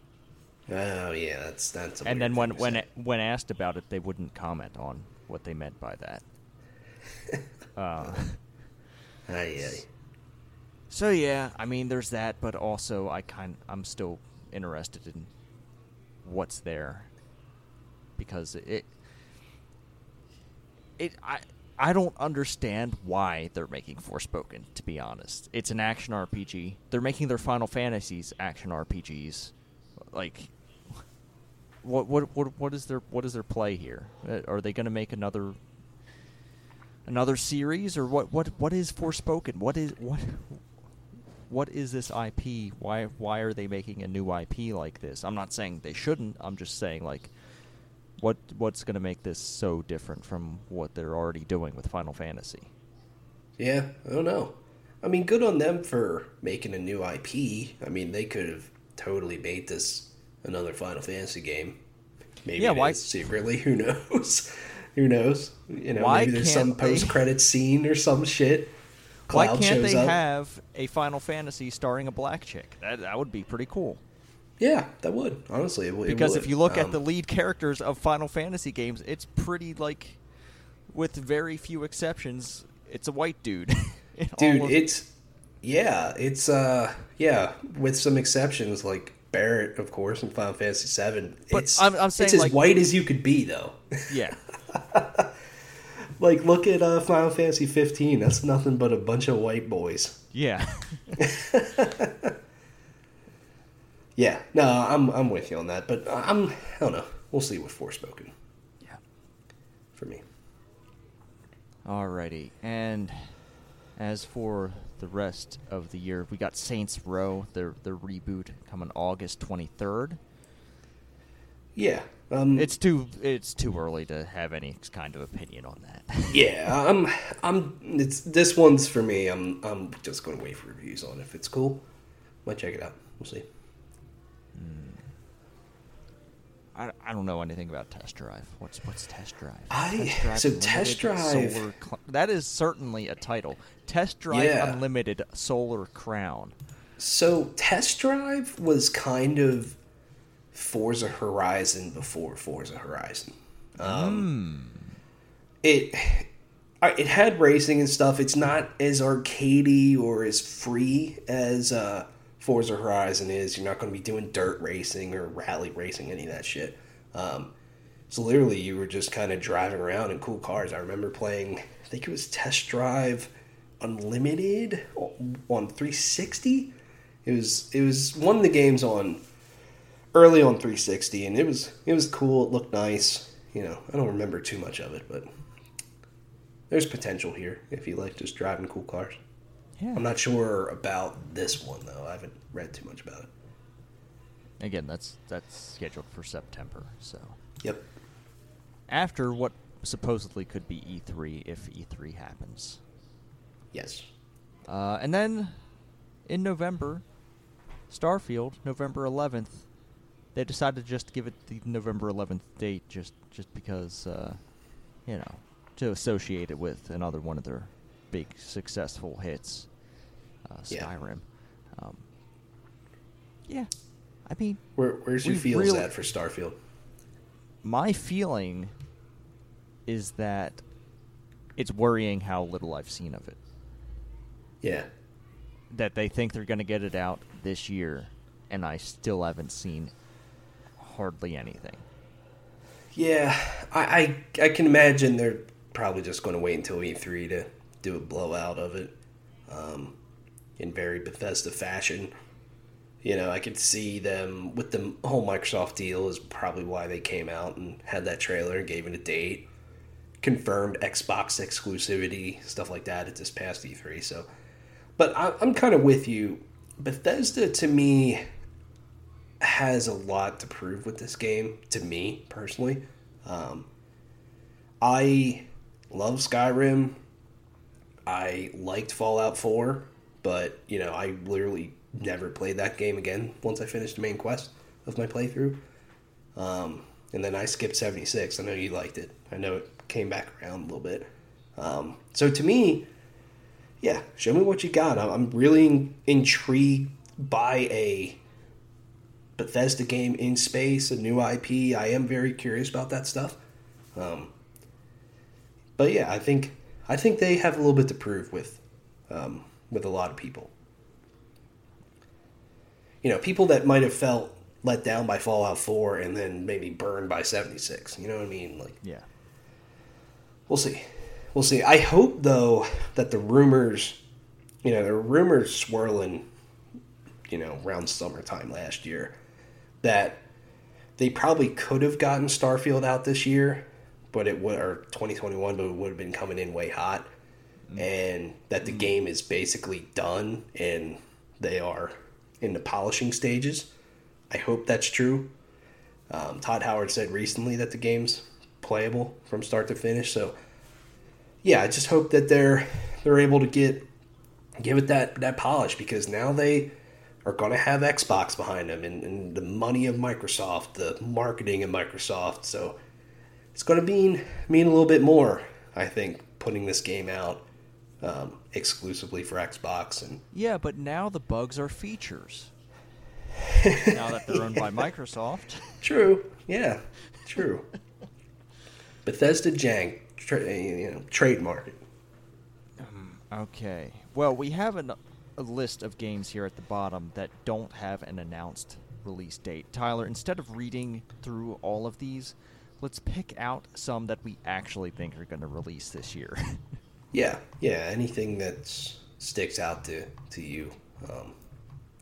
Speaker 2: Oh yeah, that's that's. A
Speaker 1: and then when when when asked about it, they wouldn't comment on what they meant by that. [laughs] uh,
Speaker 2: Aye, aye.
Speaker 1: So yeah, I mean, there's that, but also I kind I'm still interested in what's there because it it I I don't understand why they're making Forspoken. To be honest, it's an action RPG. They're making their Final Fantasies action RPGs. Like, what what what what is their what is their play here? Uh, Are they going to make another another series or what what what is Forspoken? What is what what is this IP? Why why are they making a new IP like this? I'm not saying they shouldn't. I'm just saying like what what's going to make this so different from what they're already doing with Final Fantasy?
Speaker 2: Yeah, I don't know. I mean, good on them for making a new IP. I mean, they could have totally made this another Final Fantasy game. Maybe
Speaker 1: Yeah, why-
Speaker 2: is secretly. [laughs] Who knows? Who knows? You know,
Speaker 1: Why
Speaker 2: maybe there's some post credit scene or some shit.
Speaker 1: Why can't they
Speaker 2: up.
Speaker 1: have a Final Fantasy starring a black chick? That that would be pretty cool.
Speaker 2: Yeah, that would honestly. It, would- it
Speaker 1: Because
Speaker 2: would.
Speaker 1: if you look at
Speaker 2: Um,
Speaker 1: the lead characters of Final Fantasy games, it's pretty like, with very few exceptions, it's a white dude. [laughs]
Speaker 2: dude, it's yeah, it's uh, yeah, with some exceptions like Barrett, of course, in Final Fantasy VII.
Speaker 1: But
Speaker 2: it's
Speaker 1: I'm- I'm saying,
Speaker 2: it's as
Speaker 1: like-
Speaker 2: white as you could be, though.
Speaker 1: yeah, [laughs]
Speaker 2: like, look at uh, Final Fantasy 15. That's nothing but a bunch of white boys.
Speaker 1: yeah. [laughs]
Speaker 2: Yeah, no, I'm I'm with you on that, but I'm I don't know. We'll see with Forspoken
Speaker 1: yeah.
Speaker 2: for me.
Speaker 1: Alrighty, and as for the rest of the year, we got Saints Row, the the reboot coming August twenty third.
Speaker 2: Yeah, um,
Speaker 1: It's too it's too early to have any kind of opinion on that. [laughs]
Speaker 2: yeah, I'm I'm it's this one's for me. I'm I'm just going to wait for reviews on it. if it's cool. Might check it out. We'll see.
Speaker 1: I, I don't know anything about Test Drive. What's what's Test Drive?
Speaker 2: I-
Speaker 1: Test
Speaker 2: so
Speaker 1: Unlimited
Speaker 2: Test Drive-
Speaker 1: Solar that is certainly a title. Test Drive
Speaker 2: Yeah.
Speaker 1: Unlimited Solar Crown.
Speaker 2: So Test Drive was kind of Forza Horizon before Forza Horizon. Um, It it had racing and stuff. It's not as arcadey or as free as uh, Forza Horizon is. You're not going to be doing dirt racing or rally racing, any of that shit. Um, so literally, you were just kind of driving around in cool cars. I remember playing. I think it was Test Drive Unlimited on 360. It was it was one of the games on early on 360, and it was it was cool. It looked nice. You know, I don't remember too much of it, but there's potential here if you like just driving cool cars.
Speaker 1: Yeah.
Speaker 2: I'm not sure about this one though. I haven't read too much about it.
Speaker 1: Again, that's that's scheduled for September. So
Speaker 2: Yep.
Speaker 1: after what supposedly could be E3 if E3 happens.
Speaker 2: Yes.
Speaker 1: Uh, and then in November, Starfield, November 11th, they decided to just give it the November 11th date just just because, uh, you know, to associate it with another one of their big successful hits, uh,
Speaker 2: Yeah.
Speaker 1: Skyrim. Um, yeah, I mean,
Speaker 2: Where, where's your feels
Speaker 1: really-
Speaker 2: at for Starfield?
Speaker 1: my feeling is that it's worrying how little I've seen of it.
Speaker 2: Yeah.
Speaker 1: that they think they're going to get it out this year, and I still haven't seen hardly anything.
Speaker 2: Yeah, I, I I can imagine they're probably just going to wait until E3 to do a blowout of it, um, in very Bethesda fashion. You know, I could see them with the whole Microsoft deal is probably why they came out and had that trailer and gave it a date, confirmed Xbox exclusivity, stuff like that at this past E3. So, but I, I'm kind of with you. Bethesda to me has a lot to prove with this game to me personally. Um, I love Skyrim. I liked Fallout 4, but you know, I literally never played that game again once I finished the main quest of my playthrough. Um, and then I skipped 76. I know you liked it. I know it came back around a little bit. Um, so to me, yeah, show me what you got. I'm- really intrigued by a Bethesda game in space, a new IP. I am very curious about that stuff. Um, but yeah, I think I think they have a little bit to prove with um, with a lot of people. You know, people that might have felt let down by Fallout 4 and then maybe burned by 76. You know what I mean? Like
Speaker 1: Yeah.
Speaker 2: We'll see. We'll see. I hope though that the rumors, you know, the rumors swirling, you know, around summertime last year, that they probably could have gotten Starfield out this year, but it would or 2021, but it would have been coming in way hot, and that the game is basically done and they are in the polishing stages. I hope that's true. Um, Todd Howard said recently that the game's playable from start to finish. So, yeah, I just hope that they're they're able to get give it that that polish because now they are going to have Xbox behind them and, and the money of Microsoft, the marketing of Microsoft. So, it's going to mean mean a little bit more. I think putting this game out um, exclusively for Xbox and
Speaker 1: Yeah, but now the bugs are features. [laughs] now that they're owned by Microsoft.
Speaker 2: True. Yeah. True. Bethesda Jank, tra- you know, trademark it.
Speaker 1: Okay. Well, we have an, a list of games here at the bottom that don't have an announced release date. Tyler, instead of reading through all of these, let's pick out some that we actually think are going to release this year. [laughs]
Speaker 2: Yeah, yeah. Anything that sticks out to to you. Um,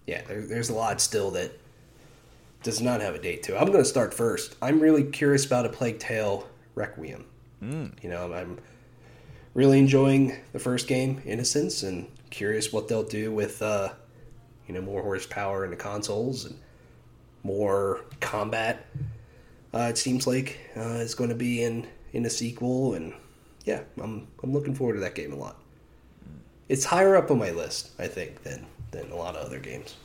Speaker 2: yeah, there, there's a lot still that does not have a date to. I'm going to start first. I'm really curious about a Plague Tale Requiem.
Speaker 1: Mm.
Speaker 2: You know, I'm really enjoying the first game, Innocence, and curious what they'll do with uh, you know more horsepower in the consoles and more combat. Uh, it seems like uh, is going to be in in a sequel, and yeah, I'm I'm looking forward to that game a lot. It's higher up on my list, I think, than than a lot of other games.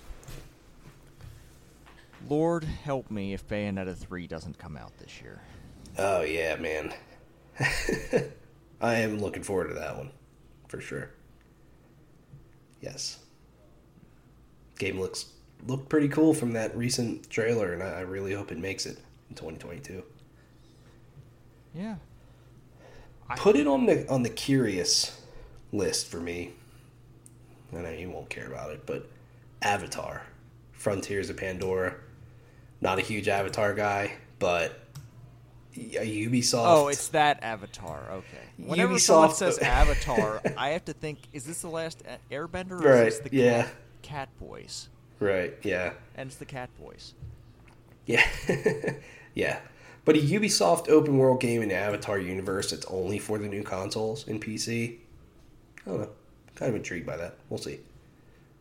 Speaker 1: Lord help me if Bayonetta 3 doesn't come out this year.
Speaker 2: Oh yeah, man. [laughs] I am looking forward to that one, for sure. Yes. Game looks looked pretty cool from that recent trailer, and I, I really hope it makes it in 2022.
Speaker 1: Yeah. I-
Speaker 2: Put it on the on the curious list for me. I know you won't care about it, but Avatar, Frontiers of Pandora. Not a huge Avatar guy, but a Ubisoft.
Speaker 1: Oh, it's that Avatar. Okay. Whenever someone
Speaker 2: Ubisoft-
Speaker 1: says uh, [laughs] Avatar, I have to think: Is this the last Airbender? Or
Speaker 2: Right,
Speaker 1: Is this the
Speaker 2: yeah.
Speaker 1: cat, cat Boys?
Speaker 2: right. Yeah,
Speaker 1: And it's the Cat Boys.
Speaker 2: Yeah. [laughs] yeah. But a Ubisoft open world game in the Avatar universe that's only for the new consoles and PC. I don't know. Kind of intrigued by that. We'll see.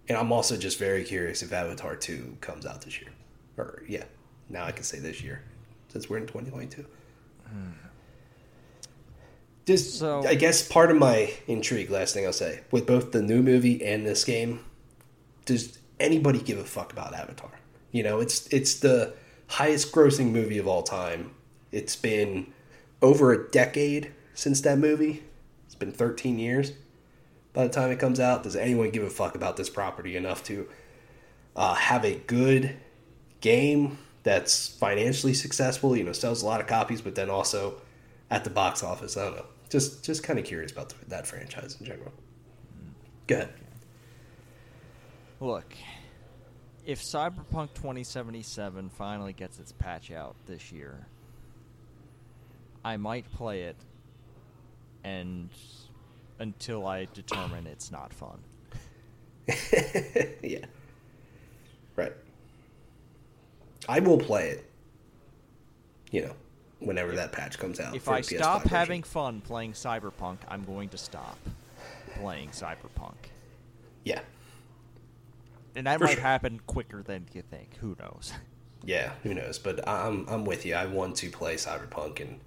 Speaker 2: And I'm also just very curious if Avatar 2 comes out this year. Or, yeah. Now I can say this year since we're in 2022. Just,
Speaker 1: So-
Speaker 2: I guess part of my intrigue, last thing I'll say, with both the new movie and this game, does anybody give a fuck about Avatar? You know, it's it's the highest grossing movie of all time. It's been over a decade since that movie. It's been 13 years by the time it comes out. Does anyone give a fuck about this property enough to uh, have a good game that's financially successful? You know, sells a lot of copies, but then also at the box office. I don't know. Just just kind of curious about the, that franchise in general. Hmm. Go ahead.
Speaker 1: Look, if Cyberpunk 2077 finally gets its patch out this year, I might play it and until I determine it's not fun. [laughs]
Speaker 2: yeah. Right. I will play it. You know, whenever that patch comes out.
Speaker 1: If I
Speaker 2: PS5
Speaker 1: stop
Speaker 2: version.
Speaker 1: having fun playing Cyberpunk, I'm going to stop playing Cyberpunk.
Speaker 2: Yeah.
Speaker 1: And that
Speaker 2: For
Speaker 1: might
Speaker 2: sure.
Speaker 1: happen quicker than you think. Who knows? [laughs]
Speaker 2: Yeah, who knows? But I'm I'm with you. I want to play Cyberpunk and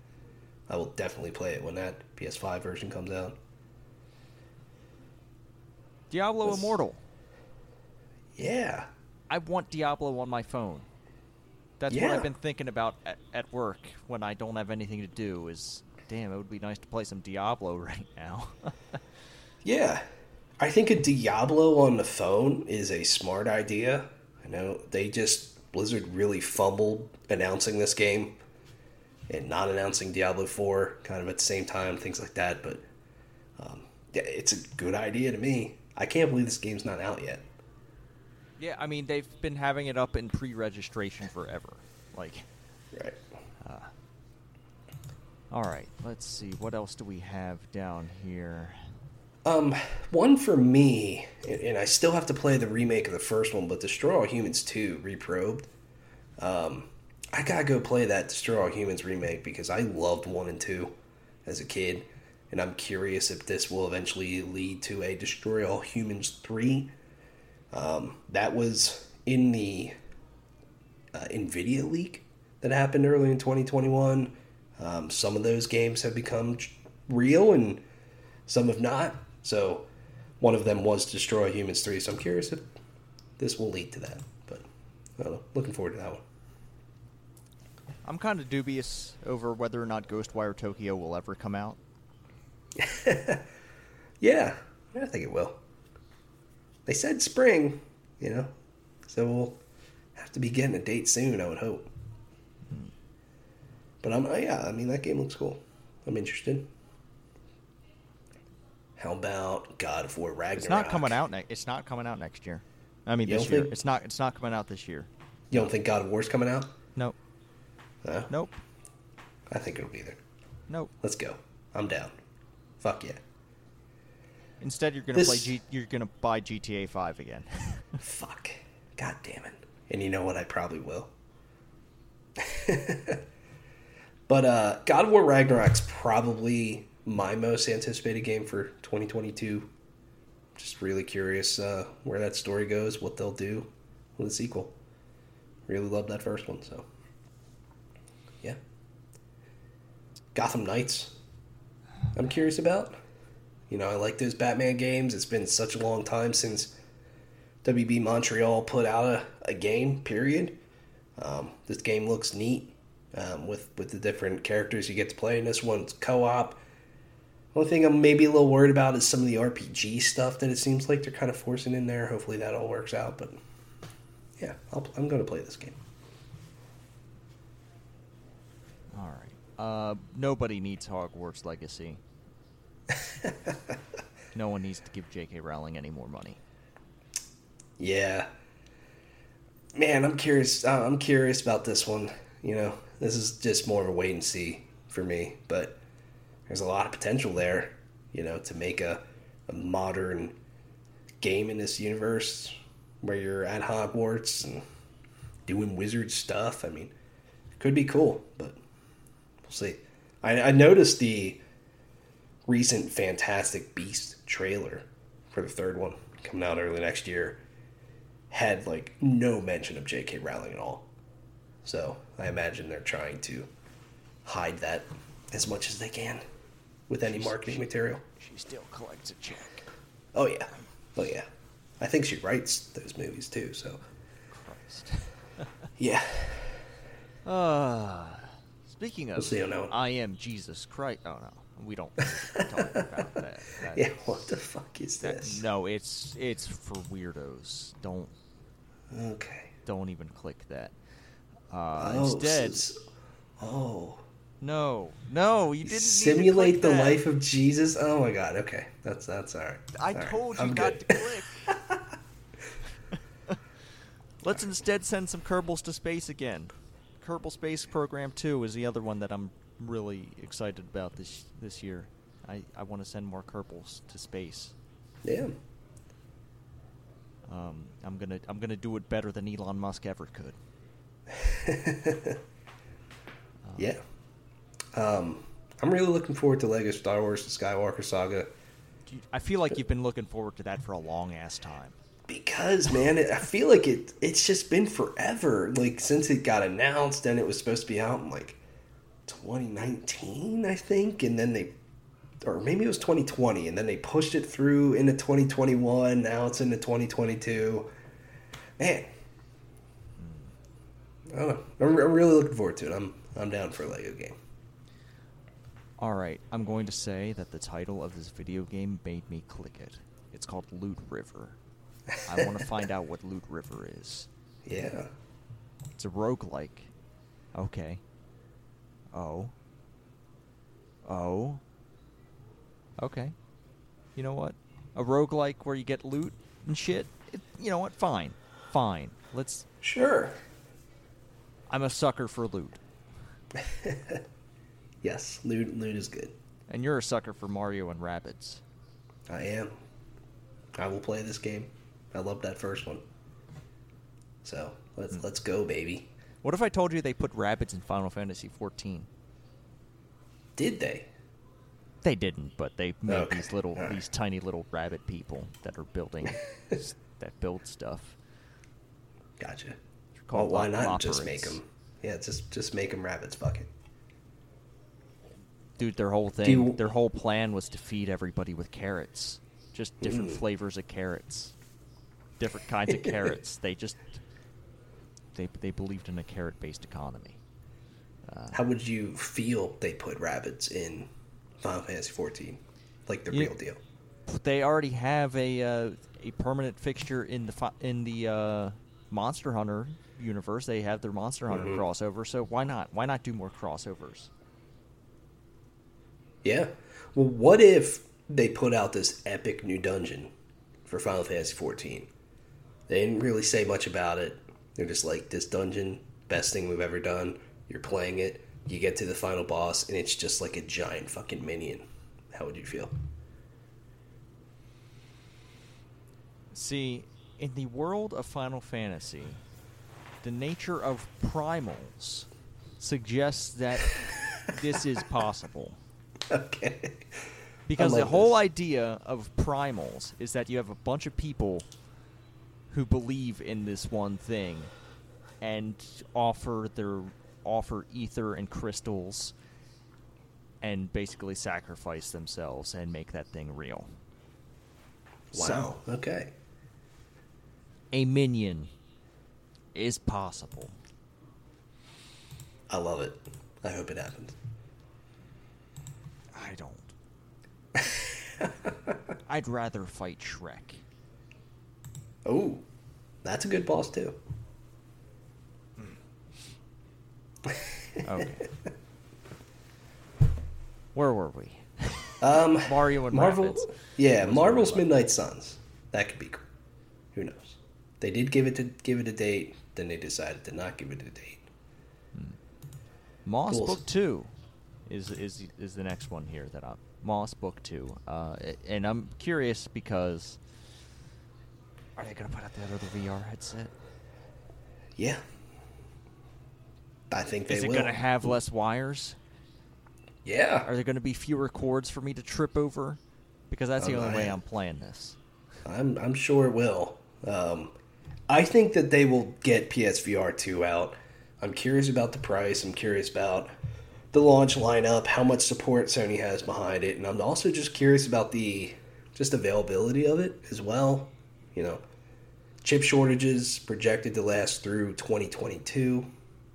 Speaker 2: I will definitely play it when that PS5 version comes out.
Speaker 1: Diablo
Speaker 2: That's-
Speaker 1: Immortal.
Speaker 2: Yeah.
Speaker 1: I want Diablo on my phone. That's what I've been thinking about at, at work when I don't have anything to do. Is damn, it would be nice to play some Diablo [laughs] right now. [laughs]
Speaker 2: Yeah. I think a Diablo on the phone is a smart idea. I know they just Blizzard really fumbled announcing this game and not announcing Diablo 4 kind of at the same time, things like that, but um, yeah, it's a good idea to me. I can't believe this game's not out yet.
Speaker 1: Yeah, I mean they've been having it up in pre-registration forever. Like,
Speaker 2: Right.
Speaker 1: all right, let's see what else do we have down here.
Speaker 2: Um, one for me, and and I still have to play the remake of the first one, but Destroy All Humans 2 Reprobed. Um, I gotta go play that Destroy All Humans remake because I loved 1 and 2 as a kid, and I'm curious if this will eventually lead to a Destroy All Humans 3. Um, that was in the uh, NVIDIA leak that happened early in 2021. Um, some of those games have become real and some have not. So one of them was Destroy Humans 3. So I'm curious if this will lead to that. But I don't know. Looking forward to that one.
Speaker 1: I'm kind of dubious over whether or not Ghostwire Tokyo will ever come out. [laughs]
Speaker 2: Yeah, I think it will. They said spring, you know, so we'll have to be getting a date soon. I would hope. But I'm uh, yeah. I mean, that game looks cool. I'm interested. How about God of War Ragnarok?
Speaker 1: It's not coming out. Ne- it's not coming out next year. I mean,
Speaker 2: You
Speaker 1: this year.
Speaker 2: think-
Speaker 1: It's not. It's not coming out this year.
Speaker 2: You don't think God of War's coming out?
Speaker 1: Nope.
Speaker 2: No.
Speaker 1: Nope.
Speaker 2: I think it'll be there.
Speaker 1: Nope.
Speaker 2: Let's go. I'm down. Fuck yeah.
Speaker 1: Instead, you're gonna
Speaker 2: This-
Speaker 1: play. G- you're gonna buy GTA Five again. [laughs]
Speaker 2: Fuck. God damn it. And you know what? I probably will. [laughs] but uh, God of War Ragnarok's probably my most anticipated game for 2022. Just really curious uh, where that story goes, what they'll do with the sequel. Really love that first one, so yeah. Gotham Knights. I'm curious about. You know, I like those Batman games. It's been such a long time since WB Montreal put out a, a game, period. Um, this game looks neat um, with, with the different characters you get to play. And this one's co op. Only thing I'm maybe a little worried about is some of the RPG stuff that it seems like they're kind of forcing in there. Hopefully that all works out. But yeah, I'll, I'm going to play this game.
Speaker 1: All right. Uh, nobody needs Hogwarts Legacy. No one needs to give J.K. Rowling any more money.
Speaker 2: Yeah. Man, I'm curious. uh, I'm curious about this one. You know, this is just more of a wait and see for me, but there's a lot of potential there. You know, to make a, a modern game in this universe where you're at Hogwarts and doing wizard stuff. I mean, could be cool, but we'll see. I, I noticed the recent Fantastic Beast trailer for the third one coming out early next year had like no mention of J.K. Rowling at all. So I imagine they're trying to hide that as much as they can with any marketing material.
Speaker 1: She still collects a check.
Speaker 2: Oh yeah, oh yeah. I think she writes those movies too. So
Speaker 1: Christ. [laughs]
Speaker 2: yeah,
Speaker 1: Uh, speaking of,
Speaker 2: We'll see on that one.
Speaker 1: I am Jesus Christ. Oh no, we don't talk about that. [laughs] that
Speaker 2: yeah. What the fuck is
Speaker 1: that-
Speaker 2: this?
Speaker 1: no, it's it's for weirdos. Don't
Speaker 2: Okay.
Speaker 1: don't even click that. Uh,
Speaker 2: oh,
Speaker 1: instead,
Speaker 2: s- oh,
Speaker 1: no, no, you didn't
Speaker 2: simulate the
Speaker 1: that.
Speaker 2: life of Jesus. Oh my God. Okay, that's that's all right.
Speaker 1: I
Speaker 2: All right,
Speaker 1: told you
Speaker 2: I'm
Speaker 1: not
Speaker 2: good.
Speaker 1: to click. [laughs] Let's instead send some Kerbals to space again. Kerbal Space Program 2 is the other one that I'm really excited about this this year. I, I want to send more Kerbals to space.
Speaker 2: yeah.
Speaker 1: Um, I'm gonna I'm gonna do it better than Elon Musk ever could. [laughs]
Speaker 2: Yeah. Um, I'm really looking forward to Lego Star Wars: The Skywalker Saga
Speaker 1: Dude, I feel like you've been looking forward to that for a long ass time.
Speaker 2: because, man, it, I feel like it. It's just been forever. Like since it got announced, and it was supposed to be out in like 2019, I think, and then they, or maybe it was 2020, and then they pushed it through into 2021. Now it's into 2022. Man, I don't know. I'm, I'm really looking forward to it. I'm I'm down for a Lego game.
Speaker 1: All right, I'm going to say that the title of this video game made me click it. It's called Loot River. I want to [laughs] find out what Loot River is.
Speaker 2: Yeah.
Speaker 1: It's a roguelike. Okay. Oh. Oh. Okay. You know what? A roguelike where you get loot and shit. It, you know what? Fine. Fine. Let's.
Speaker 2: Sure.
Speaker 1: I'm a sucker for loot. [laughs]
Speaker 2: Yes, loot loot is good.
Speaker 1: And you're a sucker for Mario and Rabbids.
Speaker 2: I am. I will play this game. I love that first one. So let's
Speaker 1: Hmm.
Speaker 2: let's go, baby.
Speaker 1: What if I told you they put rabbits in Final Fantasy 14?
Speaker 2: Did they?
Speaker 1: They didn't, but they made
Speaker 2: Okay.
Speaker 1: these little,
Speaker 2: Alright.
Speaker 1: these tiny little rabbit people that are building, [laughs] that build stuff.
Speaker 2: Gotcha. Well, why not just make them? Yeah, just just make them rabbits. Fuck it.
Speaker 1: Dude, their whole thing,
Speaker 2: you-
Speaker 1: their whole plan was to feed everybody with carrots, just different
Speaker 2: Mm.
Speaker 1: flavors of carrots, different kinds of [laughs] carrots. They just, they they believed in a carrot-based economy. Uh,
Speaker 2: How would you feel they put rabbits in Final Fantasy 14? Like the
Speaker 1: You-
Speaker 2: real deal.
Speaker 1: they already have a uh, a permanent fixture in the in the uh, Monster Hunter universe. They have their Monster Hunter
Speaker 2: Mhm.
Speaker 1: crossover, so why not? Why not do more crossovers?
Speaker 2: Yeah. Well, what if they put out this epic new dungeon for Final Fantasy XIV? They didn't really say much about it. They're just like, this dungeon, best thing we've ever done. You're playing it. You get to the final boss, and it's just like a giant fucking minion. How would you feel?
Speaker 1: See, in the world of Final Fantasy, the nature of primals suggests that [laughs] this is possible.
Speaker 2: Okay.
Speaker 1: Because the whole
Speaker 2: this.
Speaker 1: idea of primals is that you have a bunch of people who believe in this one thing and offer their offer ether and crystals and basically sacrifice themselves and make that thing real.
Speaker 2: Wow. Okay.
Speaker 1: A minion is possible.
Speaker 2: I love it. I hope it happens.
Speaker 1: I don't. [laughs] I'd rather fight Shrek.
Speaker 2: Oh, that's a good boss too.
Speaker 1: Okay. [laughs] Where were we?
Speaker 2: Um, [laughs]
Speaker 1: Mario and
Speaker 2: Marvel.
Speaker 1: Rabbids.
Speaker 2: Yeah, Marvel's Midnight Suns. That could be cool. Who knows? They did give it to give it a date, then they decided to not give it a date.
Speaker 1: Moss
Speaker 2: Cool.
Speaker 1: Book Two is is is the next one here that I'm Moss Book Two, uh, and I'm curious because are they gonna put out that other VR headset?
Speaker 2: Yeah, I think they
Speaker 1: Is it
Speaker 2: will.
Speaker 1: gonna have less wires?
Speaker 2: yeah,
Speaker 1: Are there gonna be fewer cords for me to trip over? Because that's the only way I'm playing this.
Speaker 2: I'm I'm sure it will. Um, I think that they will get PSVR two out. I'm curious about the price. I'm curious about the launch lineup, how much support Sony has behind it, and I'm also just curious about the just availability of it as well. You know, chip shortages projected to last through 2022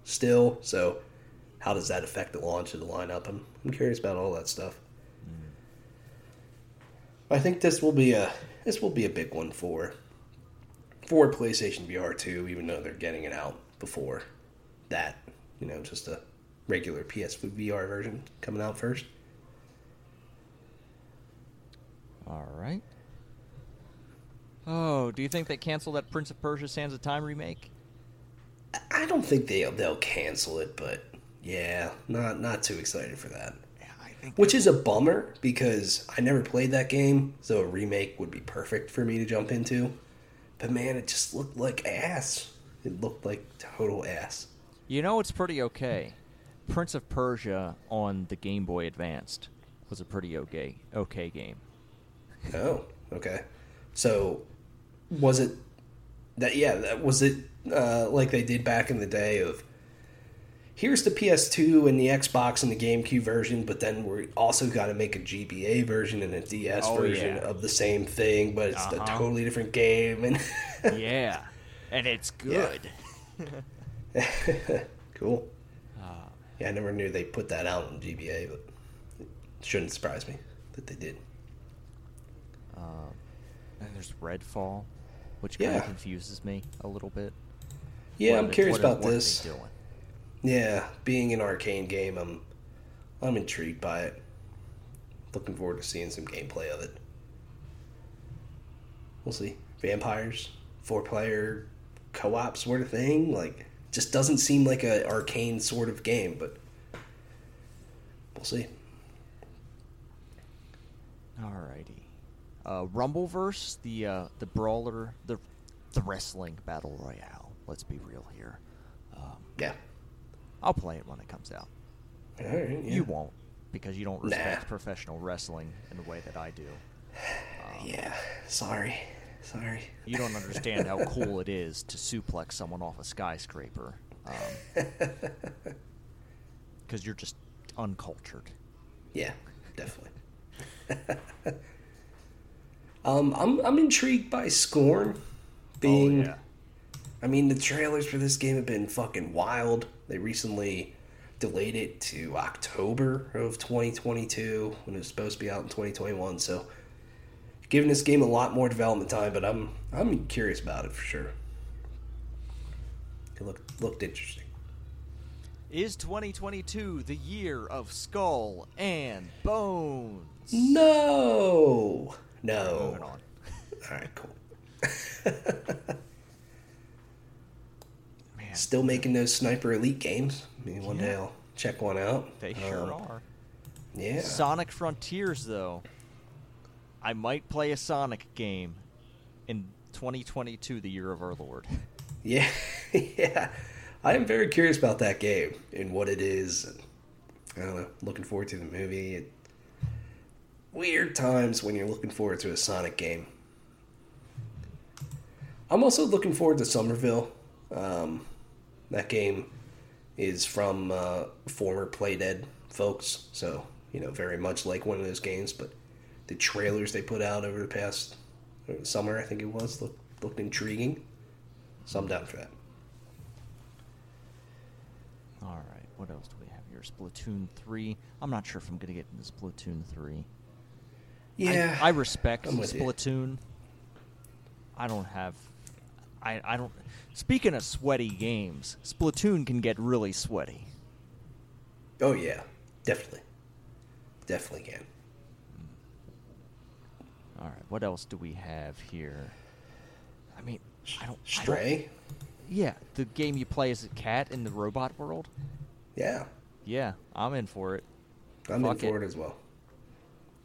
Speaker 2: still. So, how does that affect the launch of the lineup? I'm I'm curious about all that stuff. I think this will be a this will be a big one for for PlayStation VR 2, even though they're getting it out before that. You know, just a regular PS VR version coming out first.
Speaker 1: All right. Oh, do you think they cancel that Prince of Persia: Sands of Time remake?
Speaker 2: I- I don't think they they'll cancel it, but yeah, not not too excited for that.
Speaker 1: Yeah, I think.
Speaker 2: Which is a bummer because I never played that game, so a remake would be perfect for me to jump into. But man, it just looked like ass. It looked like total ass.
Speaker 1: You know, it's pretty okay. Prince of Persia on the Game Boy Advanced was a pretty okay okay game.
Speaker 2: Oh, okay. So, was it that? Yeah, that was it. Uh, like they did back in the day of here's the PS2 and the Xbox and the GameCube version, but then we also got to make a GBA version and a DS
Speaker 1: Oh,
Speaker 2: version
Speaker 1: yeah.
Speaker 2: of the same thing, but it's a
Speaker 1: Uh-huh.
Speaker 2: totally different game. And [laughs]
Speaker 1: yeah, and it's good. [laughs]
Speaker 2: cool.
Speaker 1: Ah.
Speaker 2: Yeah, I never knew they put that out on GBA, but it shouldn't surprise me that they did.
Speaker 1: Um, and there's Redfall, which kind
Speaker 2: Yeah.
Speaker 1: of confuses me a little bit.
Speaker 2: Yeah,
Speaker 1: What
Speaker 2: I'm curious
Speaker 1: what
Speaker 2: about
Speaker 1: what
Speaker 2: this. Yeah, being an Arkane game, I'm I'm intrigued by it. Looking forward to seeing some gameplay of it. We'll see. Vampires, four player co op sort of thing. Like just doesn't seem like a Arkane sort of game, but we'll see.
Speaker 1: Alrighty. Uh, Rumbleverse, the uh, the brawler, the the wrestling battle royale. Let's be real here. Um,
Speaker 2: Yeah.
Speaker 1: I'll play it when it comes out.
Speaker 2: Right. Yeah.
Speaker 1: You won't because you don't respect
Speaker 2: Nah.
Speaker 1: professional wrestling in the way that I do.
Speaker 2: Yeah. Sorry. Sorry.
Speaker 1: You don't understand how [laughs] cool it is to suplex someone off a skyscraper. [laughs] Because you're just uncultured.
Speaker 2: Yeah, definitely. [laughs] um, I'm I'm intrigued by Scorn being.
Speaker 1: oh, yeah.
Speaker 2: I mean, the trailers for this game have been fucking wild. They recently delayed it to October of 2022 when it was supposed to be out in 2021. So, giving this game a lot more development time, but I'm I'm curious about it for sure. It looked looked interesting.
Speaker 1: Is 2022 the year of Skull and Bones?
Speaker 2: No, no.
Speaker 1: Moving on. [laughs]
Speaker 2: All right, cool. [laughs]
Speaker 1: Man,
Speaker 2: Still making those Sniper Elite games. Maybe one day I'll check one out.
Speaker 1: they sure
Speaker 2: Um,
Speaker 1: are.
Speaker 2: Yeah.
Speaker 1: Sonic Frontiers, though. I might play a Sonic game in 2022, the year of our Lord. [laughs]
Speaker 2: Yeah, yeah. I am very curious about that game and what it is. I don't know. Looking forward to the movie. It, weird times when you're looking forward to a Sonic game. I'm also looking forward to Somerville. Um, that game is from uh, former Playdead folks, so you know very much like one of those games. But the trailers they put out over the past uh, summer, I think it was, looked looked intriguing. So I'm down for that.
Speaker 1: All right, what else do we have here? Splatoon 3. I'm not sure if I'm going to get into Splatoon 3.
Speaker 2: Yeah,
Speaker 1: I, I respect
Speaker 2: I'm you.
Speaker 1: Splatoon. I don't have. I, I don't. Speaking of sweaty games, Splatoon can get really sweaty.
Speaker 2: Oh yeah, definitely, definitely can.
Speaker 1: All right, what else do we have here? I mean, I don't. I don't-
Speaker 2: Stray,
Speaker 1: yeah, the game you play as a cat in the robot world.
Speaker 2: yeah,
Speaker 1: Yeah, I'm in for it.
Speaker 2: I'm
Speaker 1: Fuck
Speaker 2: in
Speaker 1: it.
Speaker 2: for it as well.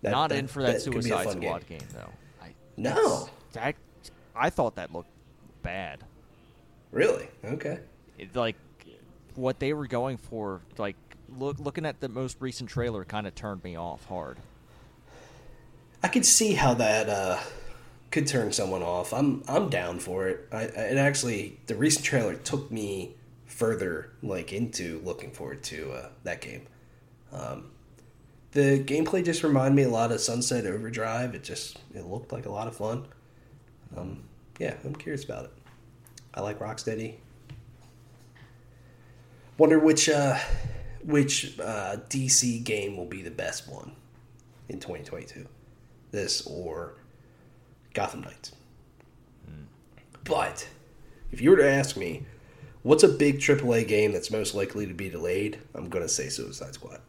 Speaker 2: That-
Speaker 1: Not
Speaker 2: that-
Speaker 1: in for that,
Speaker 2: a
Speaker 1: Suicide Squad game. though. I,
Speaker 2: No.
Speaker 1: that I thought that looked bad.
Speaker 2: Really? Okay.
Speaker 1: It, like what they were going for, like look looking at the most recent trailer, kind of turned me off hard.
Speaker 2: I could see how that uh, could turn someone off. I'm I'm down for it. I, I it actually the recent trailer took me further like into looking forward to uh, that game. Um, the gameplay just reminded me a lot of Sunset Overdrive. It just it looked like a lot of fun. Um, yeah, I'm curious about it. I like Rocksteady. Wonder which uh, which uh, DC game will be the best one in 2022. This or Gotham Knights. But if you were to ask me, what's a big AAA game that's most likely to be delayed? I'm gonna say Suicide Squad.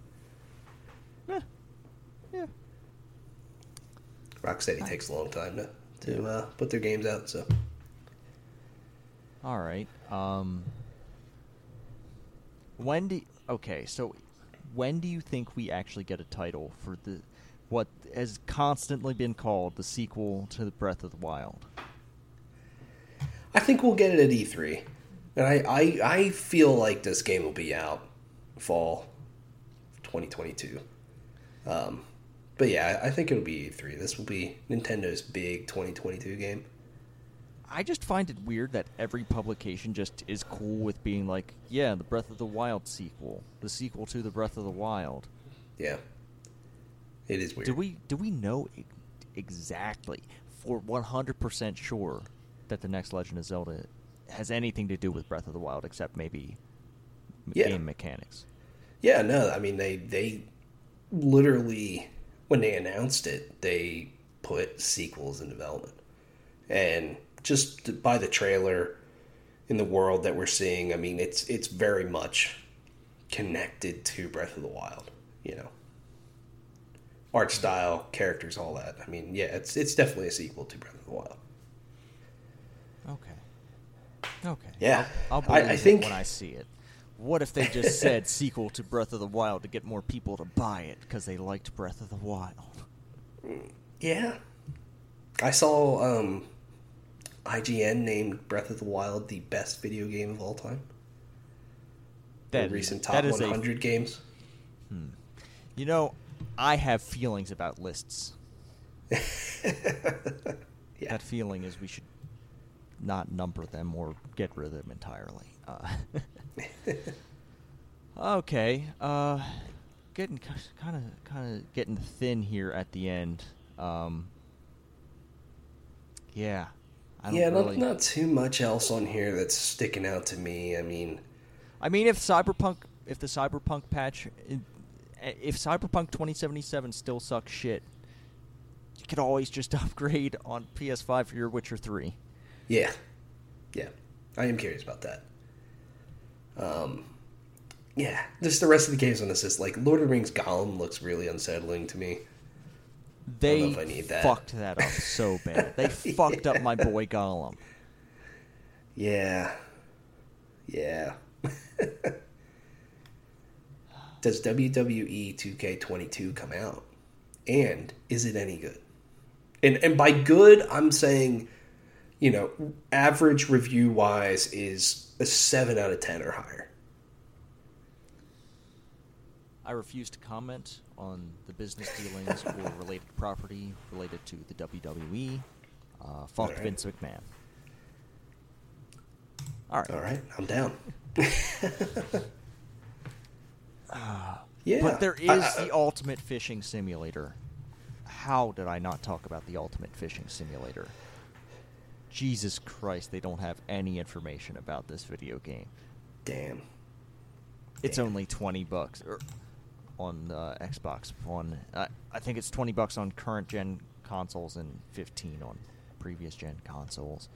Speaker 1: Yeah, yeah.
Speaker 2: Rocksteady takes a long time to to uh, put their games out, so
Speaker 1: All right. Um, when do okay? So, when do you think we actually get a title for the what has constantly been called the sequel to the Breath of the Wild?
Speaker 2: I think we'll get it at E3. And I, I, I feel like this game will be out fall 2022. Um, but yeah, I think it'll be E3. This will be Nintendo's big 2022 game.
Speaker 1: I just find it weird that every publication just is cool with being like, yeah, the Breath of the Wild sequel, the sequel to the Breath of the Wild.
Speaker 2: Yeah. It is weird.
Speaker 1: Do we do we know exactly for 100% sure that the next Legend of Zelda has anything to do with Breath of the Wild except maybe
Speaker 2: Yeah.
Speaker 1: game mechanics?
Speaker 2: Yeah, no, I mean they they literally when they announced it, they put sequels in development. And just by the trailer in the world that we're seeing, I mean it's it's very much connected to Breath of the Wild, you know. Art style, characters, all that. I mean, yeah, it's it's definitely a sequel to Breath of the Wild.
Speaker 1: Okay. Okay.
Speaker 2: Yeah.
Speaker 1: I'll, I'll
Speaker 2: I- I
Speaker 1: believe it
Speaker 2: think-
Speaker 1: when I see it. What if they just said [laughs] sequel to Breath of the Wild to get more people to buy it because they liked Breath of the Wild?
Speaker 2: Yeah. I saw um, IGN named Breath of the Wild the best video game of all time.
Speaker 1: That
Speaker 2: the recent
Speaker 1: that
Speaker 2: top
Speaker 1: a
Speaker 2: 100 games.
Speaker 1: You know, I have feelings about lists. [laughs]
Speaker 2: Yeah.
Speaker 1: That feeling is we should not number them or get rid of them entirely. Uh, [laughs] okay, uh, getting kind of kind of getting thin here at the end. Um, yeah, I don't
Speaker 2: yeah,
Speaker 1: really.
Speaker 2: not, not too much else on here that's sticking out to me. I mean,
Speaker 1: I mean, if Cyberpunk, if the Cyberpunk patch, if Cyberpunk 2077 still sucks shit, you could always just [laughs] upgrade on PS5 for your Witcher 3.
Speaker 2: yeah. Yeah. I am curious about that. Um, yeah, just the rest of the games on this is like Lord of the Rings Gollum looks really unsettling to me.
Speaker 1: They
Speaker 2: I need that.
Speaker 1: fucked that up so bad. [laughs] They fucked up my boy Gollum.
Speaker 2: Yeah. Yeah. [laughs] Does WWE 2K22 come out? And is it any good? And and by good, I'm saying, you know, average review wise is a 7 out of 10 or higher.
Speaker 1: I refuse to comment on the business dealings [laughs] or related property related to the WWE. Uh, fuck
Speaker 2: Alright.
Speaker 1: Vince McMahon. All right.
Speaker 2: All right, I'm down. [laughs] yeah.
Speaker 1: But there is
Speaker 2: I- I-
Speaker 1: the Ultimate Fishing Simulator. How did I not talk about the Ultimate Fishing Simulator? Jesus Christ, they don't have any information about this video game.
Speaker 2: damn.
Speaker 1: It's
Speaker 2: Damn.
Speaker 1: only 20 bucks er, on uh, Xbox One. I, I think it's 20 bucks on current gen consoles and 15 on previous gen consoles.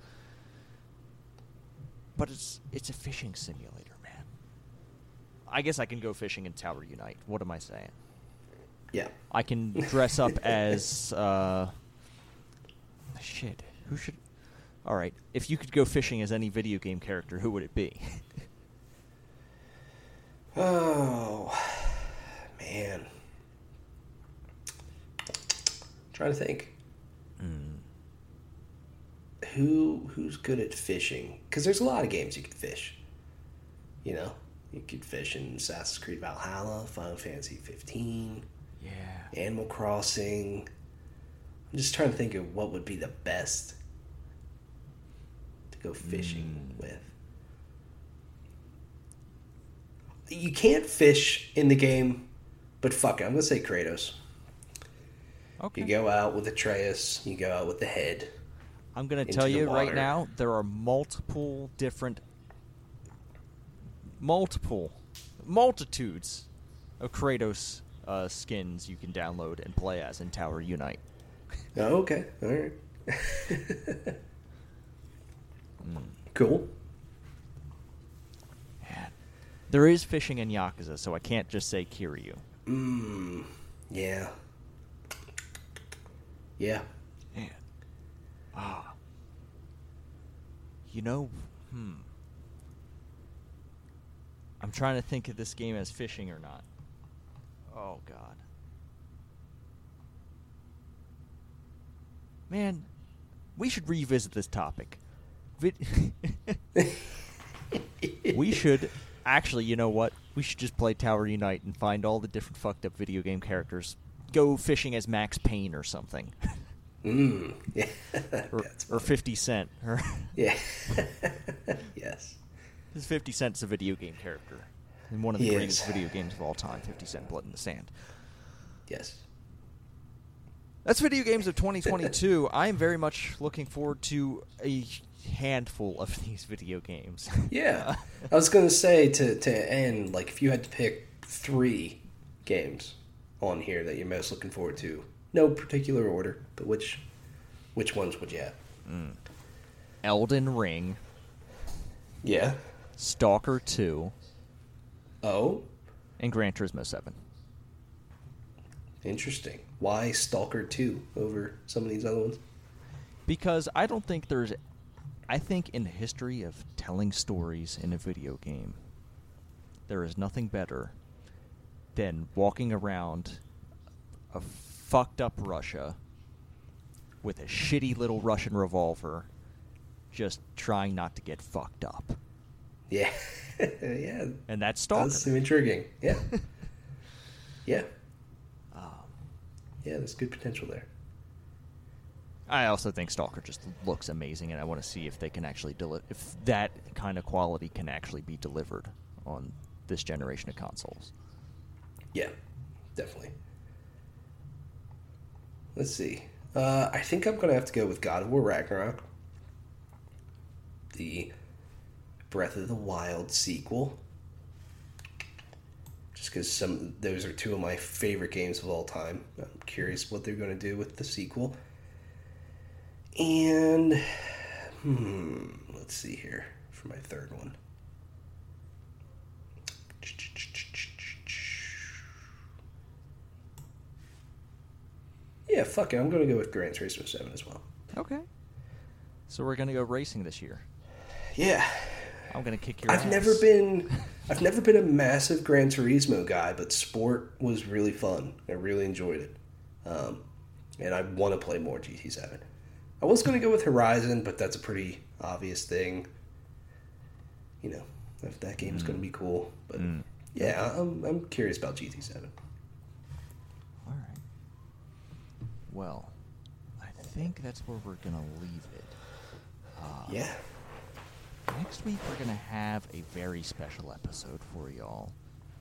Speaker 1: But it's it's a fishing simulator, man. I guess I can go fishing in Tower Unite. What am I saying?
Speaker 2: Yeah.
Speaker 1: I can dress up [laughs] as uh shit. Who should All right. If you could go fishing as any video game character, who would it be? [laughs]
Speaker 2: Oh, man. trying to think. Hmm. Who who's good at fishing? Because there's a lot of games you can fish. You know, you could fish in Assassin's Creed Valhalla, Final Fantasy 15,
Speaker 1: yeah.
Speaker 2: Animal Crossing. I'm just trying to think of what would be the best go fishing with. You can't fish in the game, but fuck it, I'm gonna say Kratos.
Speaker 1: Okay.
Speaker 2: You go out with Atreus, you go out with the head.
Speaker 1: I'm going to tell you right now, there are multiple different, multiple, multitudes of Kratos uh, skins you can download and play as in Tower Unite.
Speaker 2: Oh, okay, all right. [laughs] Cool.
Speaker 1: Man. There is fishing in Yakuza, so I can't just say Kiryu.
Speaker 2: Mmm. Yeah. Yeah.
Speaker 1: Man. Ah. You know, hmm. I'm trying to think of this game as fishing or not. Oh god. Man, we should revisit this topic. Vid- [laughs] we should actually, you know what? We should just play Tower Unite and find all the different fucked up video game characters. Go fishing as Max Payne or something.
Speaker 2: Mmm. [laughs] Yeah.
Speaker 1: or, or 50 Cent. Or [laughs]
Speaker 2: Yeah. yes.
Speaker 1: Because 50 Cent's a video game character. And one of the
Speaker 2: He
Speaker 1: greatest video games of all time, 50 Cent Blood in the Sand.
Speaker 2: Yes.
Speaker 1: That's Video Games of 2022. I am very much looking forward to a handful of [laughs] these video games.
Speaker 2: Yeah. Uh, I was gonna say to to end like if you had to pick three games on here that you're most looking forward to, no particular order, but which which ones would you have? Mm.
Speaker 1: Elden Ring,
Speaker 2: Yeah.
Speaker 1: Stalker 2,
Speaker 2: Oh,
Speaker 1: and Gran Turismo 7.
Speaker 2: interesting. Why Stalker Two over some of these other ones?
Speaker 1: Because I don't think there's. I think in the history of telling stories in a video game, there is nothing better than walking around a fucked up Russia with a shitty little Russian revolver, just trying not to get fucked up.
Speaker 2: Yeah. [laughs] yeah.
Speaker 1: And that's Stalker.
Speaker 2: That's intriguing. Yeah. [laughs] yeah.
Speaker 1: Um,
Speaker 2: Yeah, there's good potential there.
Speaker 1: I also think Stalker just looks amazing, and I want to see if they can actually deliver, if that kind of quality can actually be delivered on this generation of consoles.
Speaker 2: Yeah, definitely. Let's see. Uh, I think I'm gonna have to go with God of War Ragnarok, the Breath of the Wild sequel. Just because some those are two of my favorite games of all time. I'm curious what they're gonna do with the sequel. And hmm, let's see here for my third one. Yeah, fuck it. I'm going to go with Gran Turismo 07 as well.
Speaker 1: Okay. So we're going to go racing this year.
Speaker 2: Yeah.
Speaker 1: I'm going to kick your
Speaker 2: I've
Speaker 1: ass.
Speaker 2: never been I've never been a massive Gran Turismo guy, but sport was really fun. I really enjoyed it. Um, and I want to play more GT7. I was going to go with Horizon, but that's a pretty obvious thing. You know, if that game game's going to be cool. But
Speaker 1: Mm.
Speaker 2: yeah, I'm, I'm curious about GT7.
Speaker 1: All right. Well, I think that's where we're gonna leave it. Uh,
Speaker 2: Yeah.
Speaker 1: Next week we're gonna have a very special episode for y'all.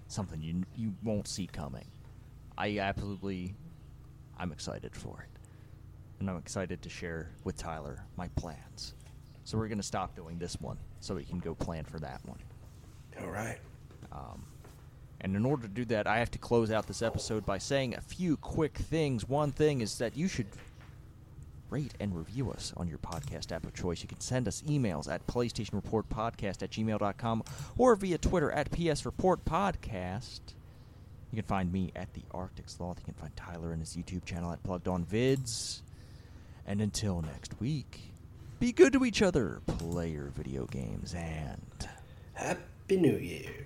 Speaker 1: Something you you won't see coming. I absolutely, I'm excited for it, and I'm excited to share with Tyler my plans. So we're gonna stop doing this one so we can go plan for that one.
Speaker 2: All right.
Speaker 1: Um, and in order to do that, I have to close out this episode by saying a few quick things. One thing is that you should rate and review us on your podcast app of choice. You can send us emails at PlayStationReportPodcast at gmail.com or via Twitter at PSReportPodcast. You can find me at the Arctic Sloth. You can find Tyler and his YouTube channel at Plugged On Vids. And until next week, be good to each other, play your video games, and
Speaker 2: Happy New Year.